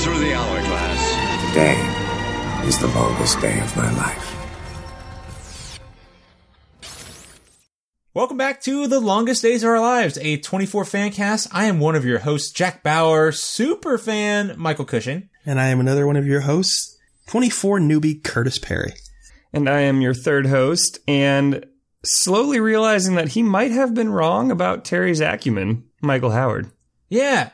through the hourglass. Today is the longest day of my life. Welcome back to The Longest Days of Our Lives, a 24 fan cast. I am one of your hosts, Jack Bauer, super fan, Michael Cushing. And I am another one of your hosts, 24 newbie Curtis Perry. And I am your third host, and slowly realizing that he might have been wrong about Terry's acumen, Michael Howard. Yeah.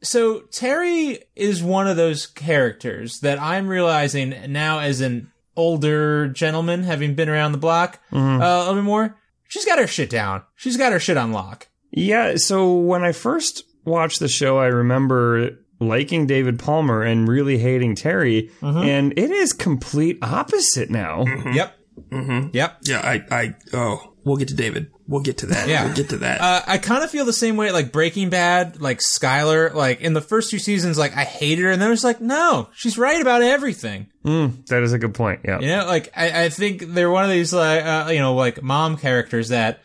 Can I, so Terry is one of those characters that I'm realizing now as an older gentleman, having been around the block mm-hmm. uh, a little bit more. She's got her shit down. She's got her shit on lock. Yeah, so when I first watched the show, I remember liking David Palmer and really hating Terry, mm-hmm. and it is complete opposite now. Mm-hmm. Yep. Yep. Yeah, I, I, oh, we'll get to David. We'll get to that. Yeah. We'll get to that. Uh, I kind of feel the same way, like Breaking Bad, like Skyler. Like in the first two seasons, like I hated her, and then it's like, no, she's right about everything. That is a good point. Yeah. You know, like I, I think they're one of these like uh, you know like mom characters that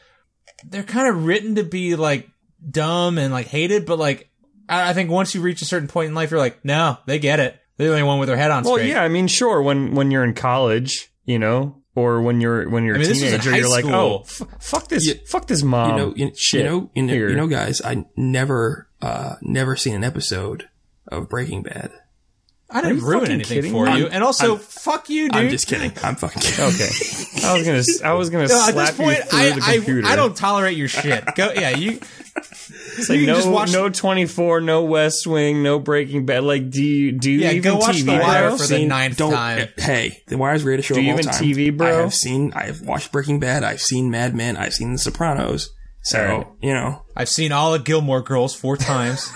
they're kind of written to be like dumb and like hated, but like I, I think once you reach a certain point in life, you're like, no, they get it. They're the only one with their head on Well, straight. yeah, I mean, sure, when when you're in college, you know, or when you're when you're I mean, a this was in teenager, you're like, oh, f- fuck this, You- fuck this mom. you know, you, shit. you know, you know, you know, guys, I never, uh, never seen an episode of Breaking Bad. I didn't ruin anything kidding for me? you, I'm- and also I'm- fuck you, dude. I'm just kidding. I'm fucking kidding. okay, I was gonna, s- I was gonna No, at this point, through I, the I computer. I don't tolerate your shit. Go, yeah, you. It's like you no, watch- no 24, no West Wing, no Breaking Bad. Like, do you do you Yeah, even go watch TV, The Wire bro? for the Seen- ninth don't, time. Hey, The Wire's greatest show Do of you all even time. TV, bro? I have seen, I have watched Breaking Bad. I've seen Mad Men. I've seen The Sopranos. So, Alright. you know, I've seen all of Gilmore Girls four times.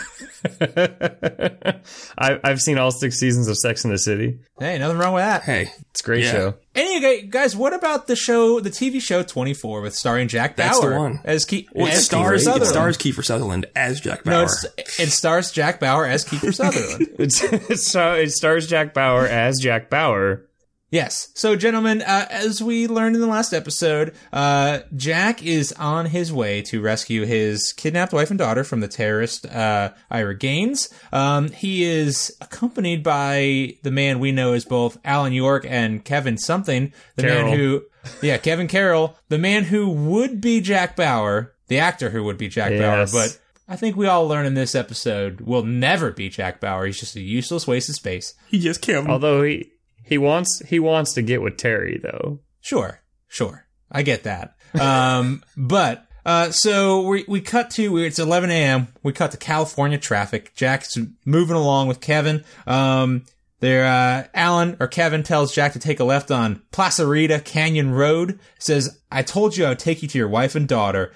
I, I've seen all six seasons of Sex in the City. hey, nothing wrong with that. hey, It's a great Yeah. show. Anyway, guys, what about the show, the TV show 24 with starring Jack Bauer That's the one. as Ke- well, it stars, Kiefer it Sutherland? stars Kiefer Sutherland as Jack Bauer. no, it's, it stars Jack Bauer as Kiefer Sutherland. It's, it's so it stars Jack Bauer as Jack Bauer. Yes. So, gentlemen, uh, as we learned in the last episode, uh, Jack is on his way to rescue his kidnapped wife and daughter from the terrorist uh, Ira Gaines. Um, he is accompanied by the man we know as both Alan York and Kevin something, the Carroll. man who, yeah, Kevin Carroll, the man who would be Jack Bauer, the actor who would be Jack Yes. Bauer, but. I think we all learn in this episode will never be Jack Bauer. He's just a useless waste of space. he just killed Although he he wants he wants to get with Terry though. Sure, sure. I get that. Um, but, uh, so we, we cut to, it's 11 a.m. We cut to California traffic. Jack's moving along with Kevin. Um, there, uh, Alan or Kevin tells Jack to take a left on Placerita Canyon Road. Says, I told you I would take you to your wife and daughter.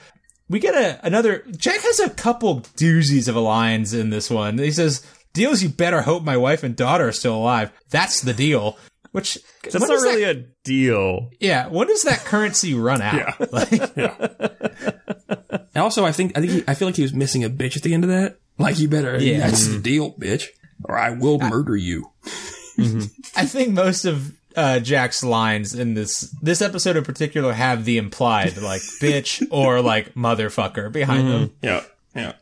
We get a, another, Jack has a couple doozies of lines in this one. He says, deals you better hope my wife and daughter are still alive. That's the deal. Which, That's when not does that- really a deal. yeah, when does that currency run out? Like, And also, I think I think he, I feel like he was missing a bitch at the end of that. Like, you better. Yeah. that's mm-hmm. the deal, bitch, or I will murder you. Mm-hmm. I think most of uh, Jack's lines in this this episode in particular have the implied like bitch or like motherfucker behind mm-hmm. them. Yeah, yeah.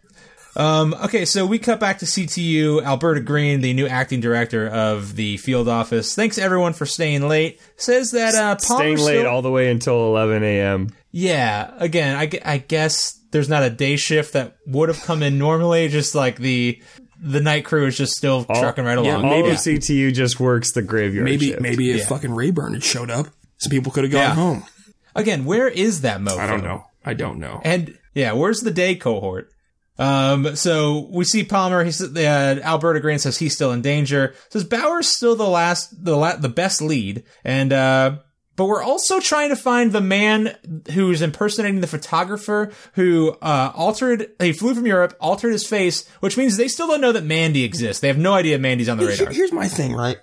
Um, okay, so we cut back to CTU. Alberta Green, the new acting director of the field office, thanks everyone for staying late. Says that uh, Palmer Staying late still- all the way until 11 a.m. Yeah, again, I, I guess there's not a day shift that would have come in normally. Just like the the night crew is just still trucking right along. All maybe- of CTU just works the graveyard Maybe shift. maybe if Yeah. fucking Rayburn had showed up, some people could have gone Yeah. home. Again, where is that mofo? I don't know. I don't know. And yeah, where's the day cohort? Um, so we see Palmer. He's uh, Alberta Green says he's still in danger. Says Bauer's still the last, the la- the best lead, and uh, but we're also trying to find the man who's impersonating the photographer who uh, altered. He flew from Europe, altered his face, which means they still don't know that Mandy exists. They have no idea Mandy's on the radar. Here's my thing, right?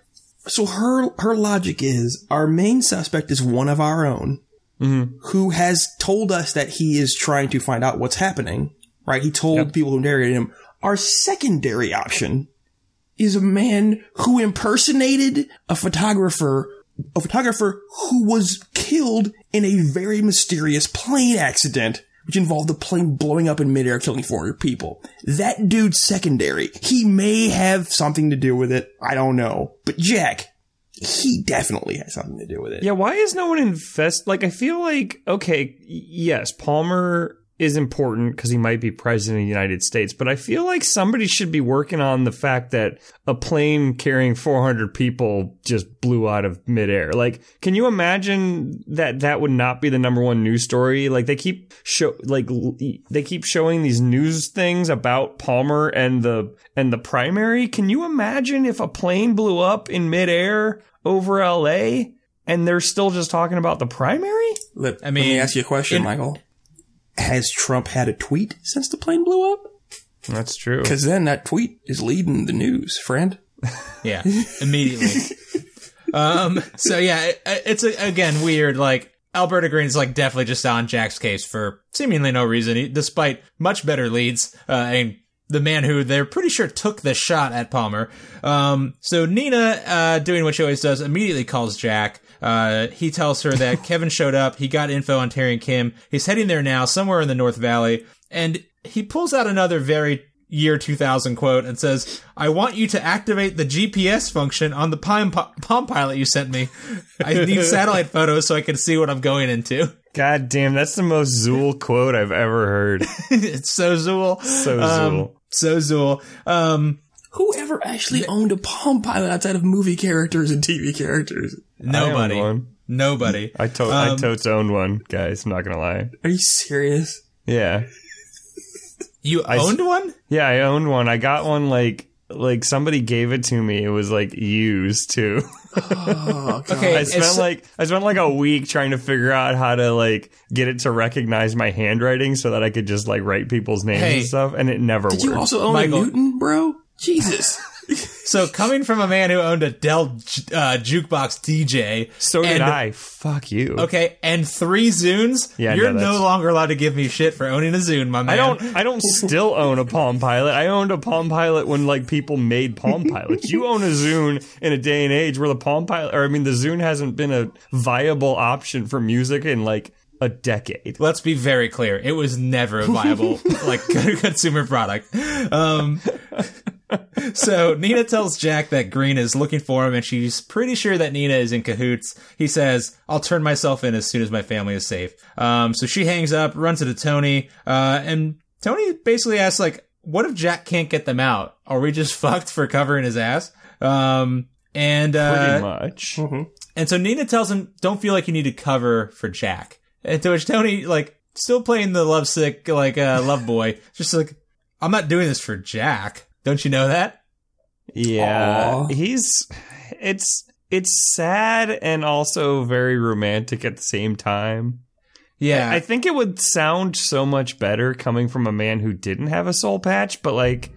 So her her logic is our main suspect is one of our own who has told us that he is trying to find out what's happening. Right? He told people who interrogated him. Our secondary option is a man who impersonated a photographer, a photographer who was killed in a very mysterious plane accident which involved the plane blowing up in midair, killing 400 people. That dude's secondary. He may have something to do with it. I don't know. But Jack, he definitely has something to do with it. Yeah, why is no one invest? Like, I feel like okay, yes, Palmer is important because he might be president of the United States, but I feel like somebody should be working on the fact that a plane carrying 400 people just blew out of midair. Like, can you imagine that that would not be the number one news story? Like, they keep show like they keep showing these news things about Palmer and the and the primary. Can you imagine if a plane blew up in midair over LA? And they're still just talking about the primary? Let, I let me ask you a question, in- Michael. Has Trump had a tweet since the plane blew up? That's true. Because then that tweet is leading the news, friend. Yeah, immediately. um. So yeah, it, it's again weird. Like Alberta Green's like definitely just on Jack's case for seemingly no reason, he, despite much better leads. Uh, and the man who they're pretty sure took the shot at Palmer. Um. So Nina, uh, doing what she always does, immediately calls Jack. Uh, he tells her that Kevin showed up. He got info on Terry and Kim. He's heading there now, somewhere in the North Valley, and he pulls out another very year 2000 quote and says, I want you to activate the GPS function on the Palm, Palm Pilot you sent me. I need satellite photos so I can see what I'm going into. God damn, that's the most Zool quote I've ever heard. it's so Zool. So Um, Zool. so Zool. Um, Whoever actually owned a Palm Pilot outside of movie characters and TV characters? nobody. I owned one. Nobody. I, to- I Um, totes owned one, guys. I'm not gonna lie. Are you serious? Yeah, You owned one? yeah, I owned one. I got one like like somebody gave it to me. It was like used too. Oh, Okay. I spent it's- like I spent like a week trying to figure out how to like get it to recognize my handwriting so that I could just like write people's names Hey, and stuff, and it never Did worked. you also own Michael. a Newton, bro? Jesus. So coming from a man who owned a Dell uh, jukebox DJ. so did I. Fuck you. Okay, and three Zunes. Yeah, you're no, no longer allowed to give me shit for owning a Zune, my man. I don't. I don't still own a Palm Pilot. I owned a Palm Pilot when like people made Palm Pilots. You own a Zune in a day and age where the Palm Pilot, or I mean, the Zune hasn't been a viable option for music in like a decade. Let's be very clear. It was never a viable like consumer product. Um, so Nina tells Jack that Green is looking for him, and she's pretty sure that Nina is in cahoots. He says, "I'll turn myself in as soon as my family is safe." Um, so she hangs up, runs into Tony, uh, and Tony basically asks, "Like, what if Jack can't get them out? Are we just fucked for covering his ass?" Um, and Pretty uh, much. and so Nina tells him, "Don't feel like you need to cover for Jack." And to which Tony, like, still playing the lovesick, like, uh, love boy, just like, "I'm not doing this for Jack. Don't you know that?" Yeah, Aw. he's. It's it's sad and also very romantic at the same time. Yeah, I think it would sound so much better coming from a man who didn't have a soul patch, but like,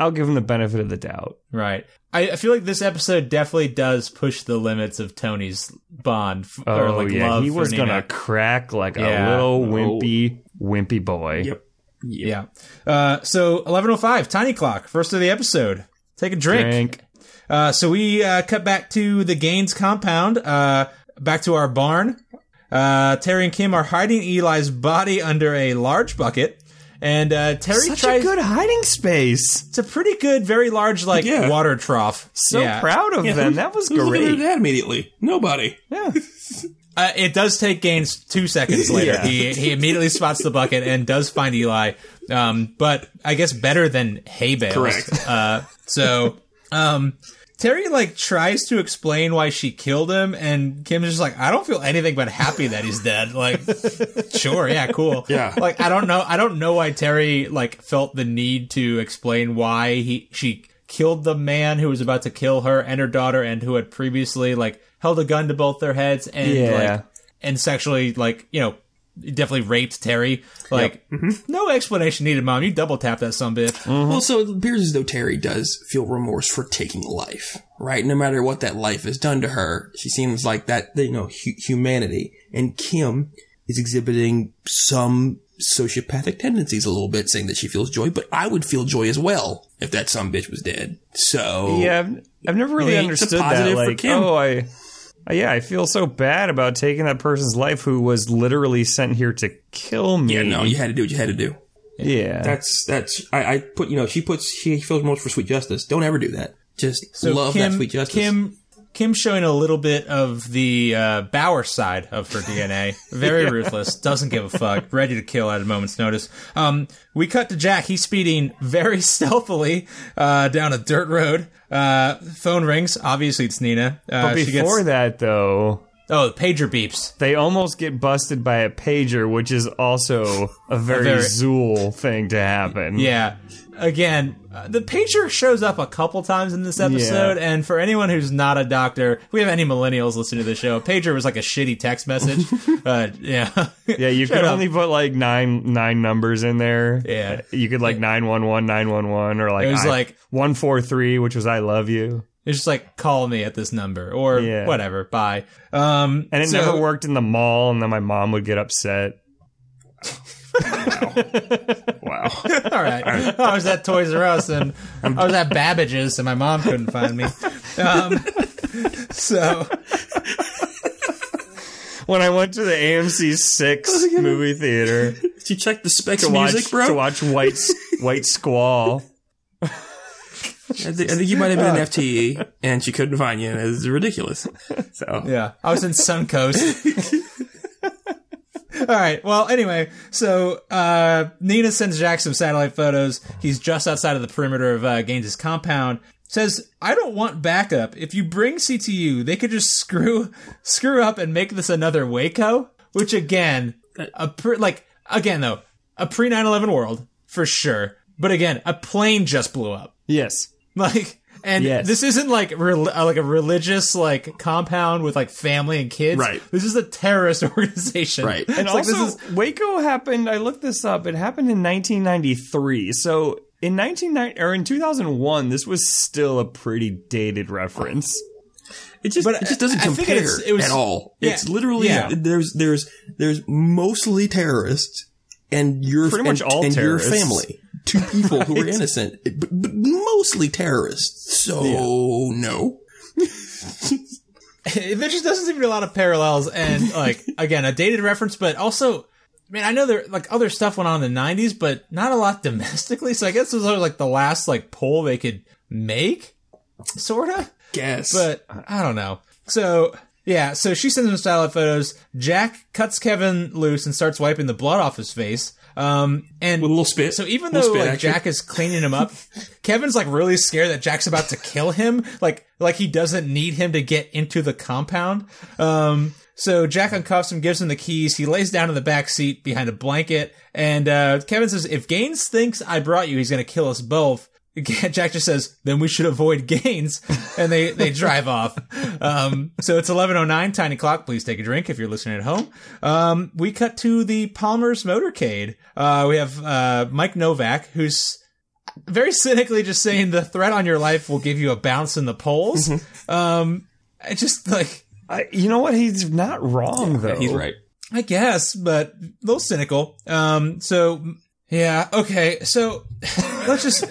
I'll give him the benefit of the doubt. right. I, I feel like this episode definitely does push the limits of Tony's bond f- or Oh like yeah, love he was Nina. gonna crack like Yeah. a little Oh. wimpy, wimpy boy. Yep. Yeah. Uh, so 11:05, tiny clock, first of the episode. Take a drink. Drink. Uh, so we uh, cut back to the Gaines compound, uh, back to our barn. Uh, Terry and Kim are hiding Eli's body under a large bucket, and uh, Terry Such tries. a good hiding space. it's a pretty good, very large, like Yeah. water trough. So Yeah. proud of Yeah, them. who's- That was who's looking at great. that immediately? Nobody. Yeah. Uh, it does take Gaines two seconds later. Yeah. He he immediately spots the bucket and does find Eli. Um, but I guess better than hay bales. Correct. Uh, so um, Terry like tries to explain why she killed him, and Kim's just like, I don't feel anything but happy that he's dead. Like, sure, yeah, cool. Yeah. Like I don't know. I don't know why Terry like felt the need to explain why he she killed the man who was about to kill her and her daughter, and who had previously like held a gun to both their heads and Yeah. like and sexually like you know definitely raped Terry. Like mm-hmm. no explanation needed, mom. You double tap that some bitch. Mm-hmm. Well, so it appears as though Terry does feel remorse for taking life, right? No matter what that life has done to her, she seems like that, you know, hu- humanity. And Kim is exhibiting some sociopathic tendencies a little bit, saying that she feels joy, but I would feel joy as well if that some bitch was dead. So, Yeah, I've, I've never really Yeah, it's understood that. positive for Like, Kim. oh, I, Uh, yeah, I feel so bad about taking that person's life who was literally sent here to kill me. Yeah, no, you had to do what you had to do. yeah. That's that's I, I put you know she puts she feels most for sweet justice. Don't ever do that. Just So love Kim, that sweet justice. Kim, Kim showing a little bit of the uh, Bauer side of her DNA. Very ruthless. Doesn't give a fuck. Ready to kill at a moment's notice. Um, we cut to Jack. He's speeding very stealthily uh, down a dirt road. Uh, phone rings. Obviously, it's Nina. Uh, but before gets, that, though, oh, the pager beeps. they almost get busted by a pager, which is also a very, very- Zool thing to happen. Yeah. Again, uh, the pager shows up a couple times in this episode, and for anyone who's not a doctor, if we have any millennials listening to the show, pager was like a shitty text message. uh, yeah. Yeah, you could up. only put like nine nine numbers in there. Yeah. you could like nine one one nine one one or like It was I- like- one four three, which was I love you, It's just like call me at this number or Yeah. whatever. Bye. Um, and it so- never worked in the mall, and then my mom would get upset. Wow. wow. All right. I was at Toys R Us and I was at Babbage's and my mom couldn't find me. Um, so When I went to the AMC six movie theater Did you check the specs to watch music, bro? to watch White White Squall. I, think, I think you might have been an FTE, and she couldn't find you, and it's ridiculous. So yeah, I was in Suncoast. All right. Well, anyway, so uh, Nina sends Jack some satellite photos. He's just outside of the perimeter of uh, Gaines' compound. Says, "I don't want backup. If you bring CTU, they could just screw screw up and make this another Waco." Which again, a pre- like again though, a pre 9/11 world for sure. But again, a plane just blew up. Yes, Like, and Yes. this isn't like rel- uh, like a religious like compound with like family and kids. Right. This is a terrorist organization. Right. It's and like also this is Waco happened. I looked this up. It happened in 1993. So in 1990 or in 2001, this was still a pretty dated reference. it just But it just doesn't I- I compare it's- it was- at all. yeah, it's literally yeah. there's there's there's mostly terrorists and your Pretty much and, all and your family. Two people who are innocent, but, but mostly terrorists. So no. there just doesn't seem to be a lot of parallels and like again a dated reference, but also. I mean, I know there like other stuff went on in the '90s, but not a lot domestically. So I guess this was like the last like poll they could make, sorta. Guess. but I don't know. So yeah, so she sends him satellite photos. Jack cuts Kevin loose and starts wiping the blood off his face. Um, and with a little spit. so even though spit like. Jack is cleaning him up, Kevin's like really scared that Jack's about to kill him. Like like he doesn't need him to get into the compound. Um, so Jack uncuffs him, gives him the keys. He lays down in the back seat behind a blanket, and uh, Kevin says, "If Gaines thinks I brought you, he's going to kill us both." Jack just says, "Then we should avoid Gaines," and they they drive off. Um, so it's eleven oh nine. Tiny clock. Please take a drink if you're listening at home. Um, we cut to the Palmer's motorcade. Uh, we have uh, Mike Novick, who's very cynically just saying the threat on your life will give you a bounce in the polls. Um, I just like I, you know what? He's not wrong though. He's right. I guess, but a little cynical. Um, so yeah, okay. So let's just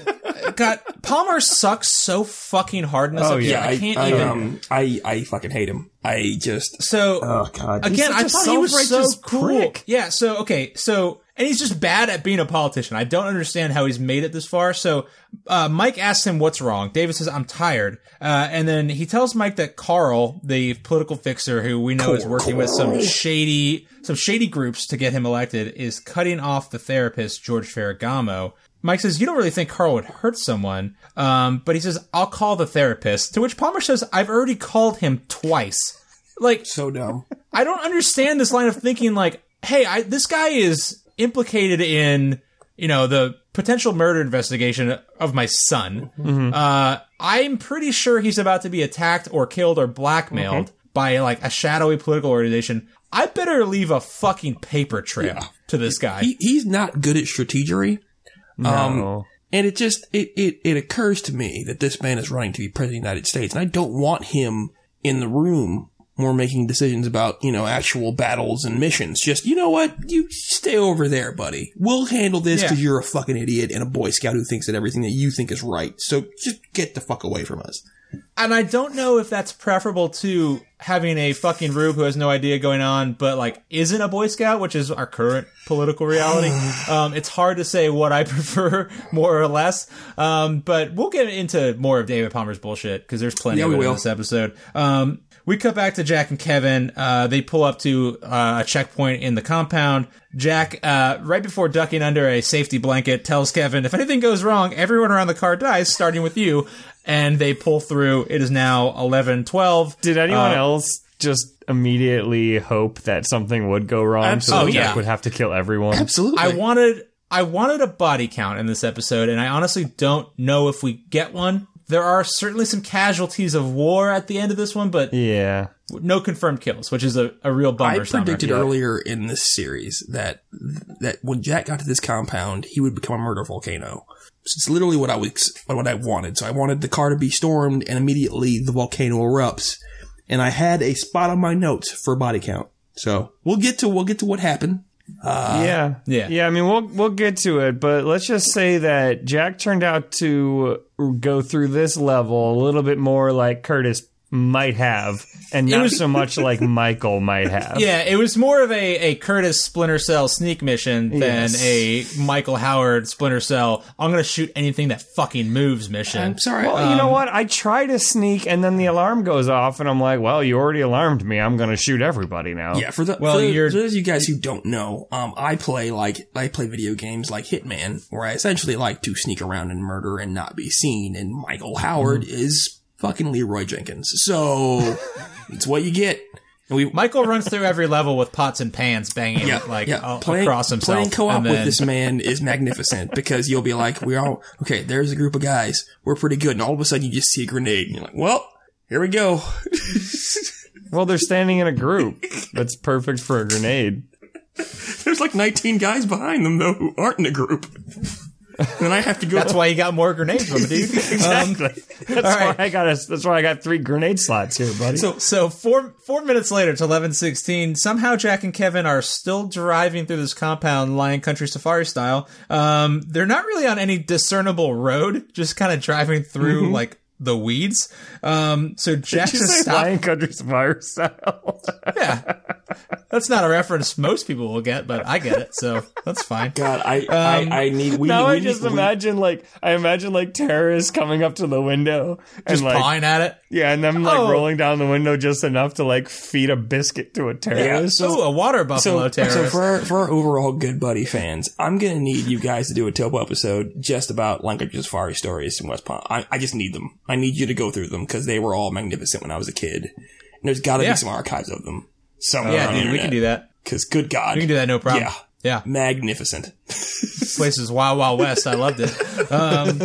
God, Palmer sucks so fucking hard in this Oh, episode. yeah, I can't I, even. um, I I fucking hate him. I just so oh god. again, I thought he was so cool. prick. Yeah. So okay. So and he's just bad at being a politician. I don't understand how he's made it this far. So uh, Mike asks him what's wrong. David says, "I'm tired," uh, and then he tells Mike that Carl, the political fixer who we know is working with some shady some shady groups to get him elected, is cutting off the therapist George Ferragamo. Mike says, "You don't really think Carl would hurt someone," um, but he says, "I'll call the therapist." To which Palmer says, "I've already called him twice." Like so dumb. I don't understand this line of thinking like, hey, I, this guy is implicated in, you know, the potential murder investigation of my son. Uh, I'm pretty sure he's about to be attacked or killed or blackmailed by like a shadowy political organization. I better leave a fucking paper trail Yeah. to this guy. He, he's not good at strategery. Um, And it just it, it it occurs to me that this man is running to be president of the United States, and I don't want him in the room more making decisions about you know actual battles and missions. Just you know what, you stay over there, buddy. We'll handle this Yeah. because you're a fucking idiot and a Boy Scout who thinks that everything that you think is right. So just get the fuck away from us. And I don't know if that's preferable to having a fucking rube who has no idea going on, but like isn't a Boy Scout, which is our current political reality. um, it's hard to say what I prefer more or less. Um, but we'll get into more of David Palmer's bullshit because there's plenty Yeah, of it in will. this episode. Um, we cut back to Jack and Kevin. Uh, they pull up to uh, a checkpoint in the compound. Jack, uh, right before ducking under a safety blanket, tells Kevin, if anything goes wrong, everyone around the car dies, starting with you. And they pull through. It is now 11, 12. Did anyone Uh, else just immediately hope that something would go wrong so Oh, that yeah. Jack would have to kill everyone? Absolutely. I wanted I wanted a body count in this episode, and I honestly don't know if we get one. There are certainly some casualties of war at the end of this one, but Yeah. no confirmed kills, which is a, a real bummer. I predicted Yeah. earlier in this series that that when Jack got to this compound, he would become a murder volcano. So it's literally what I was what I wanted. So I wanted the car to be stormed, and immediately the volcano erupts. And I had a spot on my notes for body count. So we'll get to we'll get to what happened. Uh, yeah. yeah. Yeah, I mean we'll we'll get to it, but let's just say that Jack turned out to go through this level a little bit more like Curtis might have and not was- so much like Michael might have. Yeah, it was more of a, a Curtis Splinter Cell sneak mission than Yes. a Michael Howard Splinter Cell. I'm gonna shoot anything that fucking moves mission. I'm sorry. Well, you know what? I try to sneak and then the alarm goes off and I'm like, well, you already alarmed me. I'm going to shoot everybody now. Yeah, for the Well, for the- you're- for those of you guys who don't know, um, I play like I play video games like Hitman, where I essentially like to sneak around and murder and not be seen. And Michael Howard Mm-hmm. is fucking Leroy Jenkins, so it's what you get. And we Michael runs through every level with pots and pans banging yeah, like yeah. a- playing, across himself. Playing co-op and with this man is magnificent because you'll be like, we're all okay. There's a group of guys. We're pretty good, and all of a sudden you just see a grenade, and you're like, well. Here we go. Well, they're standing in a group. That's perfect for a grenade. There's like 19 guys behind them though who aren't in a group. And I have to go. That's why you got more grenades from it, dude. Exactly. that's right. why I got a, That's why I got three grenade slots here, buddy. So, so four four minutes later, it's eleven sixteen. Somehow, Jack and Kevin are still driving through this compound, Lion Country Safari style. Um, they're not really on any discernible road, just kind of driving through like the weeds. Um, so Jack Did you just say stopped. Lion Country Fire style? Yeah, that's not a reference most people will get, but I get it, so that's fine. God, I, Um, I, I need. We, now we I need- just we- imagine like I imagine like terrorists coming up to the window and Just like pawing at it. yeah, and them like Oh. rolling down the window just enough to like feed a biscuit to a terrorist. so- Ooh, a water buffalo So, terrorist. so for our, for our overall good buddy fans, I'm gonna need you guys to do a Topo episode just about Lion Country Safari stories in West Palm. I, I just need them. I need you to go through them because they were all magnificent when I was a kid. And there's got to Yeah. be some archives of them somewhere. yeah, dude, we can do that. Because good God, We can do that, no problem. Yeah, Yeah. magnificent. place is Wild Wild West. I loved it. Um,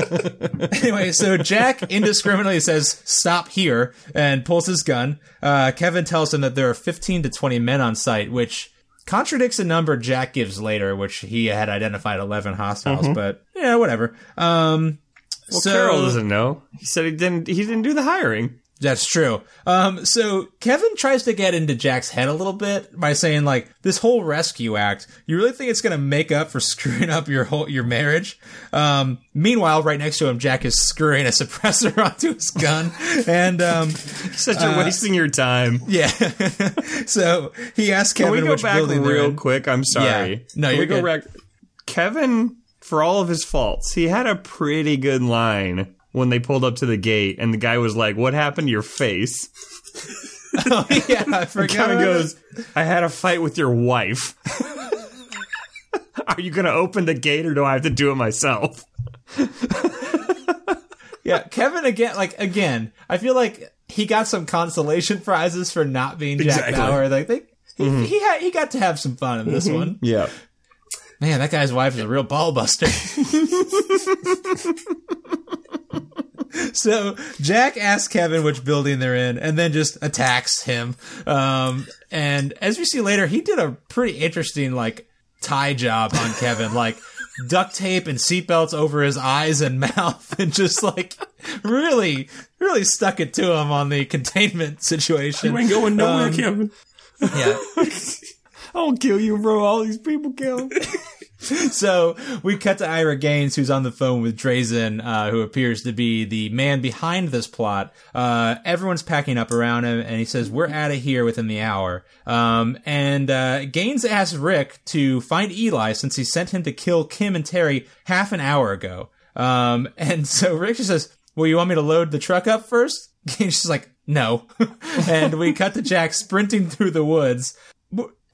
anyway, so Jack indiscriminately says, stop here, and pulls his gun. Uh, Kevin tells him that there are 15 to 20 men on site, which contradicts a number Jack gives later, which he had identified 11 hostiles, but yeah, whatever. Um, Well, so, Carroll doesn't know. He said he didn't. He didn't do the hiring. That's true. Um, so Kevin tries to get into Jack's head a little bit by saying like, this whole rescue act, you really think it's gonna make up for screwing up your whole, your marriage? Um, meanwhile, right next to him, Jack is screwing a suppressor onto his gun. And, um, He said you're wasting your time. yeah. so he asks Can Kevin we go which back real quick? I'm sorry. Yeah. No, Can you're we go good. back? Kevin, for all of his faults, he had a pretty good line when they pulled up to the gate, and the guy was like, "What happened to your face?" Oh, yeah, I forgot. Kevin goes, "I had a fight with your wife." Are you going to open the gate, or do I have to do it myself? Yeah, Kevin again. Like again, I feel like he got some consolation prizes for not being Jack Exactly. Bauer. Like they, he Mm-hmm. he, had, he got to have some fun in this one. Yeah. Man, that guy's wife is a real ball buster. so Jack asks Kevin which building they're in, and then just attacks him. Um, and as we see later, he did a pretty interesting like tie job on Kevin, like duct tape and seatbelts over his eyes and mouth, and just like really, really stuck it to him on the containment situation. You ain't going nowhere, Um, Kevin. Yeah. I'll kill you, bro. All these people kill. so we cut to Ira Gaines, who's on the phone with Drazen, uh, who appears to be the man behind this plot. Uh, everyone's packing up around him, and he says, "We're out of here within the hour." Um, and uh, Gaines asks Rick to find Eli since he sent him to kill Kim and Terry half an hour ago. Um, and so Rick just says, "Well, you want me to load the truck up first? Gaines is like, "No," and we cut to Jack sprinting through the woods.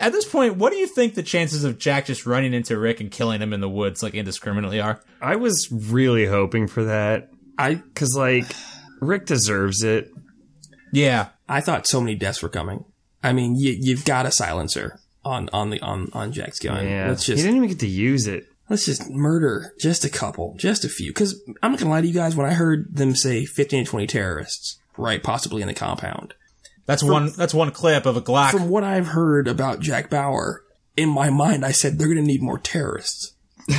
At this point, what do you think the chances of Jack just running into Rick and killing him in the woods like indiscriminately are? I was really hoping for that. I Because, like, Rick deserves it. Yeah. I thought so many deaths were coming. I mean, you, you've got a silencer on on the on on Jack's gun. Yeah. Let's he just didn't even get to use it. let's just murder just a couple, just a few. Because I'm not gonna lie to you guys. When I heard them say 15 to 20 terrorists, right, possibly in the compound, That's one that's one clip of a Glock. from what I've heard about Jack Bauer, in my mind, I said they're gonna need more terrorists.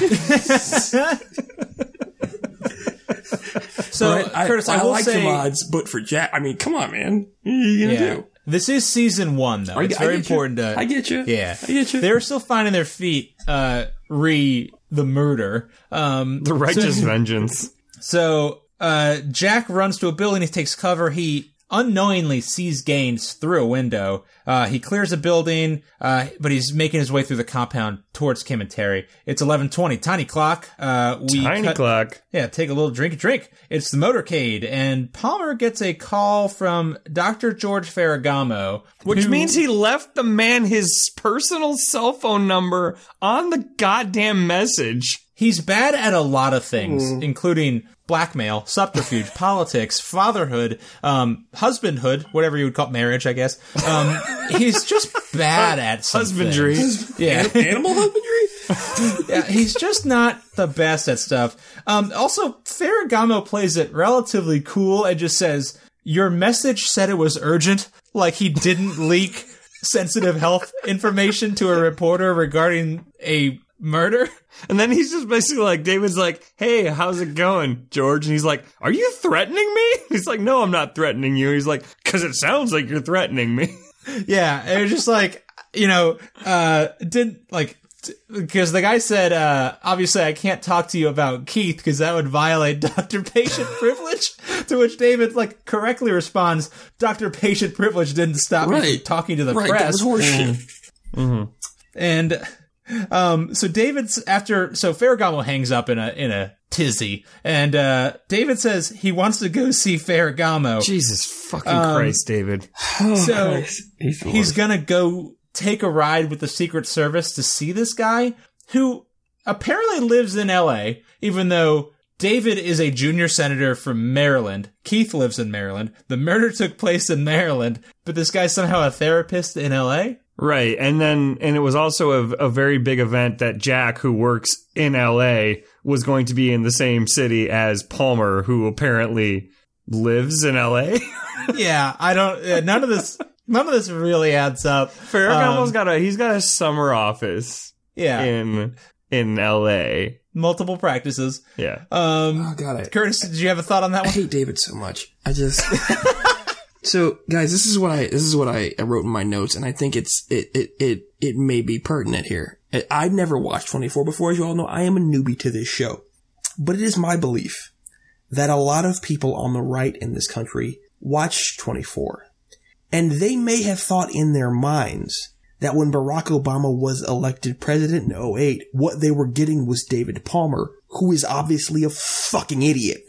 so Right? I, Curtis, I, I, will like say the mods, but for Jack, I mean, come on, man, what are you gonna yeah. do? This is season one though. It's very get you. important to I get you. Yeah. I get you. They're still finding their feet uh re the murder. Um The righteous vengeance. So uh, Jack runs to a building. He takes cover. He unknowingly sees Gaines through a window. Uh, he clears a building, uh, but he's making his way through the compound towards Kim and Terry. It's eleven twenty. Tiny clock. Uh, we Tiny cut- clock. Yeah, take a little drink. Drink. It's the motorcade, and Palmer gets a call from Doctor George Ferragamo, Which who- means he left the man his personal cell phone number on the goddamn message. He's bad at a lot of things, Mm. including blackmail, subterfuge, politics, fatherhood, um, husbandhood, whatever you would call marriage, I guess. Um, he's just bad at some Husbandry. things. Yeah. Animal husbandry. yeah, he's just not the best at stuff. Um, also, Ferragamo plays it relatively cool and just says, "Your message said it was urgent," like he didn't leak sensitive health information to a reporter regarding a murder. And then he's just basically like, David's like, hey, how's it going, George? And he's like, are you threatening me? He's like, no, I'm not threatening you. He's like, because it sounds like you're threatening me. Yeah, it was just like you know, uh, didn't like because the guy said, uh, obviously I can't talk to you about Keith because that would violate doctor patient privilege. To which David like correctly responds, doctor patient privilege didn't stop me from talking to the Right, that press. was horseshit. And um, so David's after so Ferragamo hangs up in a in a tizzy, and uh, David says he wants to go see Ferragamo. Jesus fucking Christ, David. so He's, he's gonna go take a ride with the Secret Service to see this guy who apparently lives in L.A. Even though David is a junior senator from Maryland, Keith lives in Maryland. The murder took place in Maryland, but this guy's somehow a therapist in L.A. Right. And then, and it was also a, a very big event that Jack, who works in LA, was going to be in the same city as Palmer, who apparently lives in LA. yeah, I don't. None of this. None of this really adds up. Ferragamo's Um, got a, he's got a summer office Yeah, in, in LA. multiple practices. Yeah. Um, Oh god, I, Curtis, did you have a thought on that I one? hate David so much. I just. so, guys, this is what I this is what I, wrote in my notes, and I think it's it it it it may be pertinent here. I've never watched 24 before, as you all know. I am a newbie to this show, but it is my belief that a lot of people on the right in this country watch 24, and they may have thought in their minds that when Barack Obama was elected president in 08, what they were getting was David Palmer, who is obviously a fucking idiot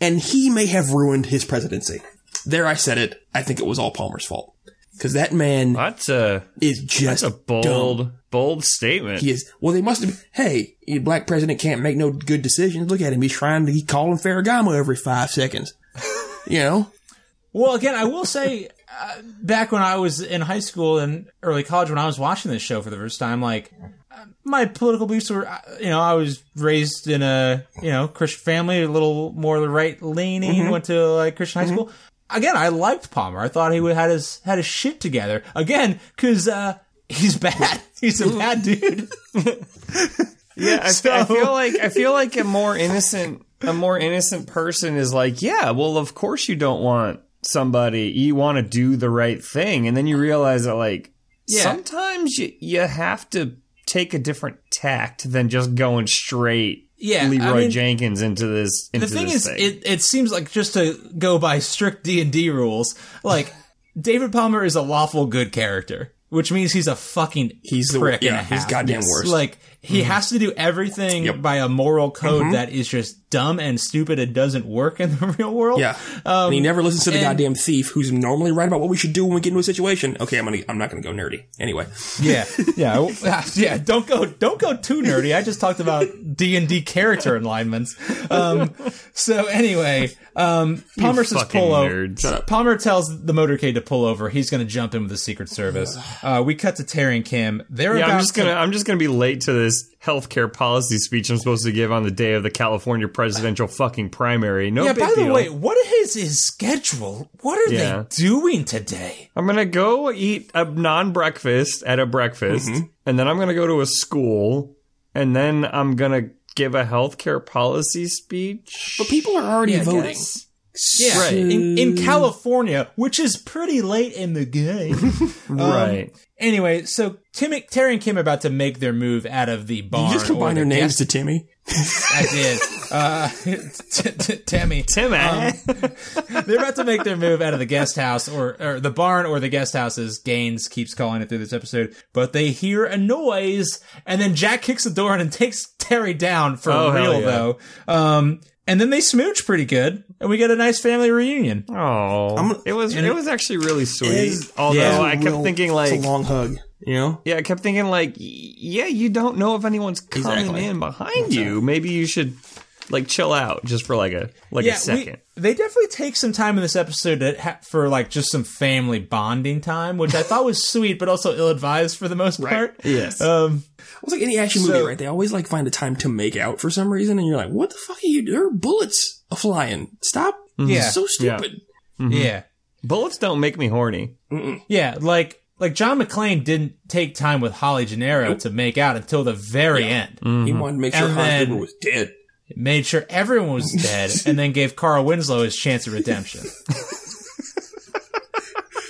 and he may have ruined his presidency. There, I said it. I think it was all Palmer's fault because that man That's a, is just that's a bold, dumb. bold statement. He is. Well, they must have. Hey, a black president can't make no good decisions. Look at him. He's trying to. He's calling Ferragamo every five seconds. you know. Well, again, I will say, uh, back when I was in high school and early college, when I was watching this show for the first time, like uh, my political beliefs were, uh, you know, I was raised in a you know Christian family, a little more the right leaning. Went to like Christian high school. Again, I liked Palmer. I thought he would had his had his shit together. Again, because uh, he's bad. He's a bad dude. Yeah, I, So- I feel like I feel like a more innocent a more innocent person is like, yeah, well, of course you don't want somebody you want to do the right thing, and then you realize that like Yeah. sometimes you you have to take a different tact than just going straight Yeah, Leroy I mean, Jenkins into this. Into the thing this is, thing. it, it seems like just to go by strict D and D rules, like David Palmer is a lawful good character, which means he's a fucking He's the prick and yeah, a he's half. goddamn worst. Like he mm-hmm. has to do everything Yep. by a moral code mm-hmm. that is just dumb and stupid and doesn't work in the real world. yeah, and he never listens to the and- goddamn thief who's normally right about what we should do when we get into a situation. Okay, I'm gonna I'm not gonna go nerdy. Anyway, Yeah, yeah, yeah. Don't go, don't go too nerdy. I just talked about D and D character alignments. Um, so anyway, um, Palmer says pull over. nerds. Shut up. Palmer tells the motorcade to pull over. He's going to jump in with the Secret Service. Uh, we cut to Terry and Kim. They're yeah, about I'm just to- gonna I'm just gonna be late to this healthcare policy speech I'm supposed to give on the day of the California presidential fucking primary. No Yeah. big By the deal. way, what is his schedule? What are Yeah. they doing today? I'm gonna go eat a non-breakfast at a breakfast, Mm-hmm. and then I'm gonna go to a school, and then I'm gonna give a healthcare policy speech. but people are already Yeah, I voting. Guess. Yeah, Right. in, in California, which is pretty late in the game. right. Anyway, so Tim, Terry and Kim are about to make their move out of the barn. You just or combine the their names guest- to Timmy. I did. Uh, t- t- Tammy. Tim, eh? They're about to make their move out of the guest house or, or the barn or the guest house as Gaines keeps calling it through this episode. But they hear a noise and then Jack kicks the door in and takes Terry down for Oh, real yeah. though. Um, and then they smooch pretty good and we get a nice family reunion. Oh, it was it it- was actually really sweet. Is- Although yeah, I kept Real- thinking like, it's a long hug. You know, yeah, I kept thinking like, yeah, you don't know if anyone's coming Exactly. in behind you. Maybe you should like chill out just for like a like a we- second. they definitely take some time in this episode to ha- for like just some family bonding time, which I thought was sweet, but also ill advised for the most part. Yes. Um, it's like any action movie, So- right? They always like find a time to make out for some reason, and you're like, "What the fuck are you? There are bullets a flying. Stop! Mhm. Yeah. It's so stupid." Mm-hmm. yeah. Bullets don't make me horny. Yeah, like like John McClane didn't take time with Holly Gennaro to make out until the very end. He mm-hmm. wanted to make sure And Hans was dead. Made sure everyone was dead, and then gave Carl Winslow his chance of redemption.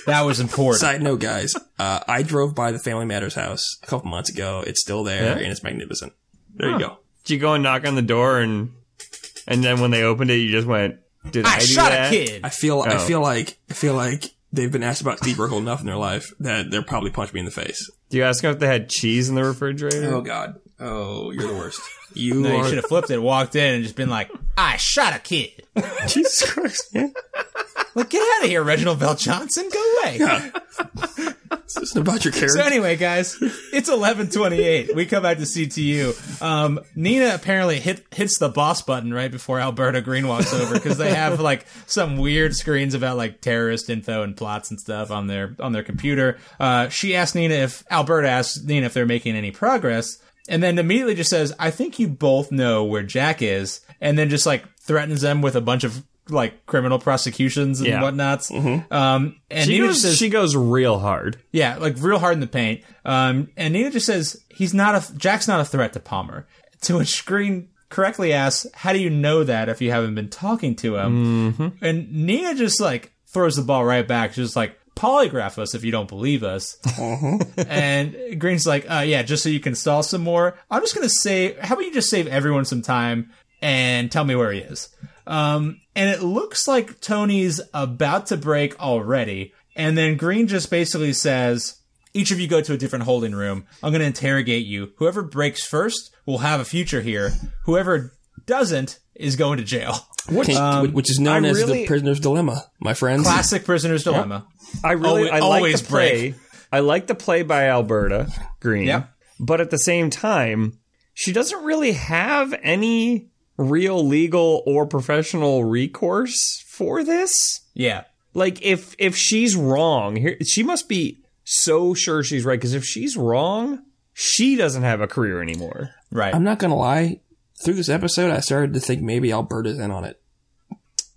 that was important. Side note, guys, uh, I drove by the Family Matters house a couple months ago. It's still there, Yeah? and it's magnificent. There you go. Did you go and knock on the door and and then when they opened it, you just went, "Did I, I do shot that? a kid. I feel, I Oh. feel like, I feel like they've been asked about Steve Urkel enough in their life that they'll probably punch me in the face. Do you ask them if they had cheese in the refrigerator? Oh God. Oh, you're the worst. You No, you should have flipped it, walked in, and just been like, "I shot a kid." Jesus Christ, man. Like, get out of here, Reginald VelJohnson. Go away. This isn't about your character. So anyway, guys, it's eleven twenty eight. We come back to CTU. Um, Nina apparently hit hits the boss button right before Alberta Green walks over because they have like some weird screens about like terrorist info and plots and stuff on their on their computer. Uh, she asks Nina if Alberta asks Nina if they're making any progress, and then immediately just says, "I think you both know where Jack is," and then just like threatens them with a bunch of like criminal prosecutions and Yeah. whatnots. Um, and she Nina goes. says, she goes real hard. yeah, like real hard in the paint. Um, and Nina just says he's not a Jack's not a threat to Palmer. To which Green correctly asks, "How do you know that if you haven't been talking to him?" And Nina just like throws the ball right back, just like polygraph us if you don't believe us. and Green's like, uh, "Yeah, just so you can stall some more. I'm just gonna say, how about you just save everyone some time and tell me where he is." Um, and it looks like Tony's about to break already. And then Green just basically says, each of you go to a different holding room. I'm going to interrogate you. Whoever breaks first will have a future here. Whoever doesn't is going to jail. Which, which is known I as really- the prisoner's dilemma, my friends. Classic prisoner's dilemma. I really, Always- I like always the play. I like the play by Alberta Green. Yep. But at the same time, she doesn't really have any real legal or professional recourse for this. Yeah. Like if if she's wrong, here she must be so sure she's right because if she's wrong, she doesn't have a career anymore. Right. I'm not gonna lie. Through this episode, I started to think maybe Alberta's in on it.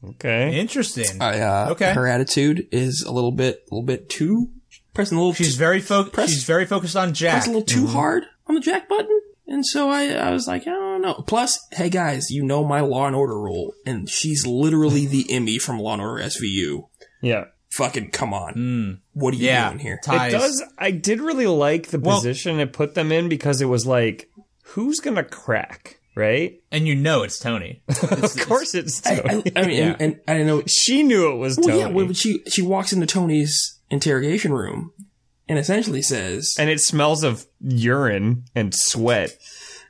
Okay. Interesting. I, uh, Okay. Her attitude is a little bit, a little bit too pressing a little. she's too, very fo- Press- she's very focused on Jack. pressing a little too hard on the jack button, and so I, I was like, I don't know. Plus, hey guys, you know my Law and Order rule, and she's literally the ME from Law and Order SVU. Yeah. Fucking come on. Mm. what are you Yeah, doing here? ties. It does. I did really like the Well- position it put them in because it was like, who's gonna crack, right? and you know it's Tony. Of course, it's I, Tony. I, I mean, Yeah. and, and I know. she knew it was Well, Tony, yeah, when she she walks into Tony's interrogation room and essentially says, and it smells of urine and sweat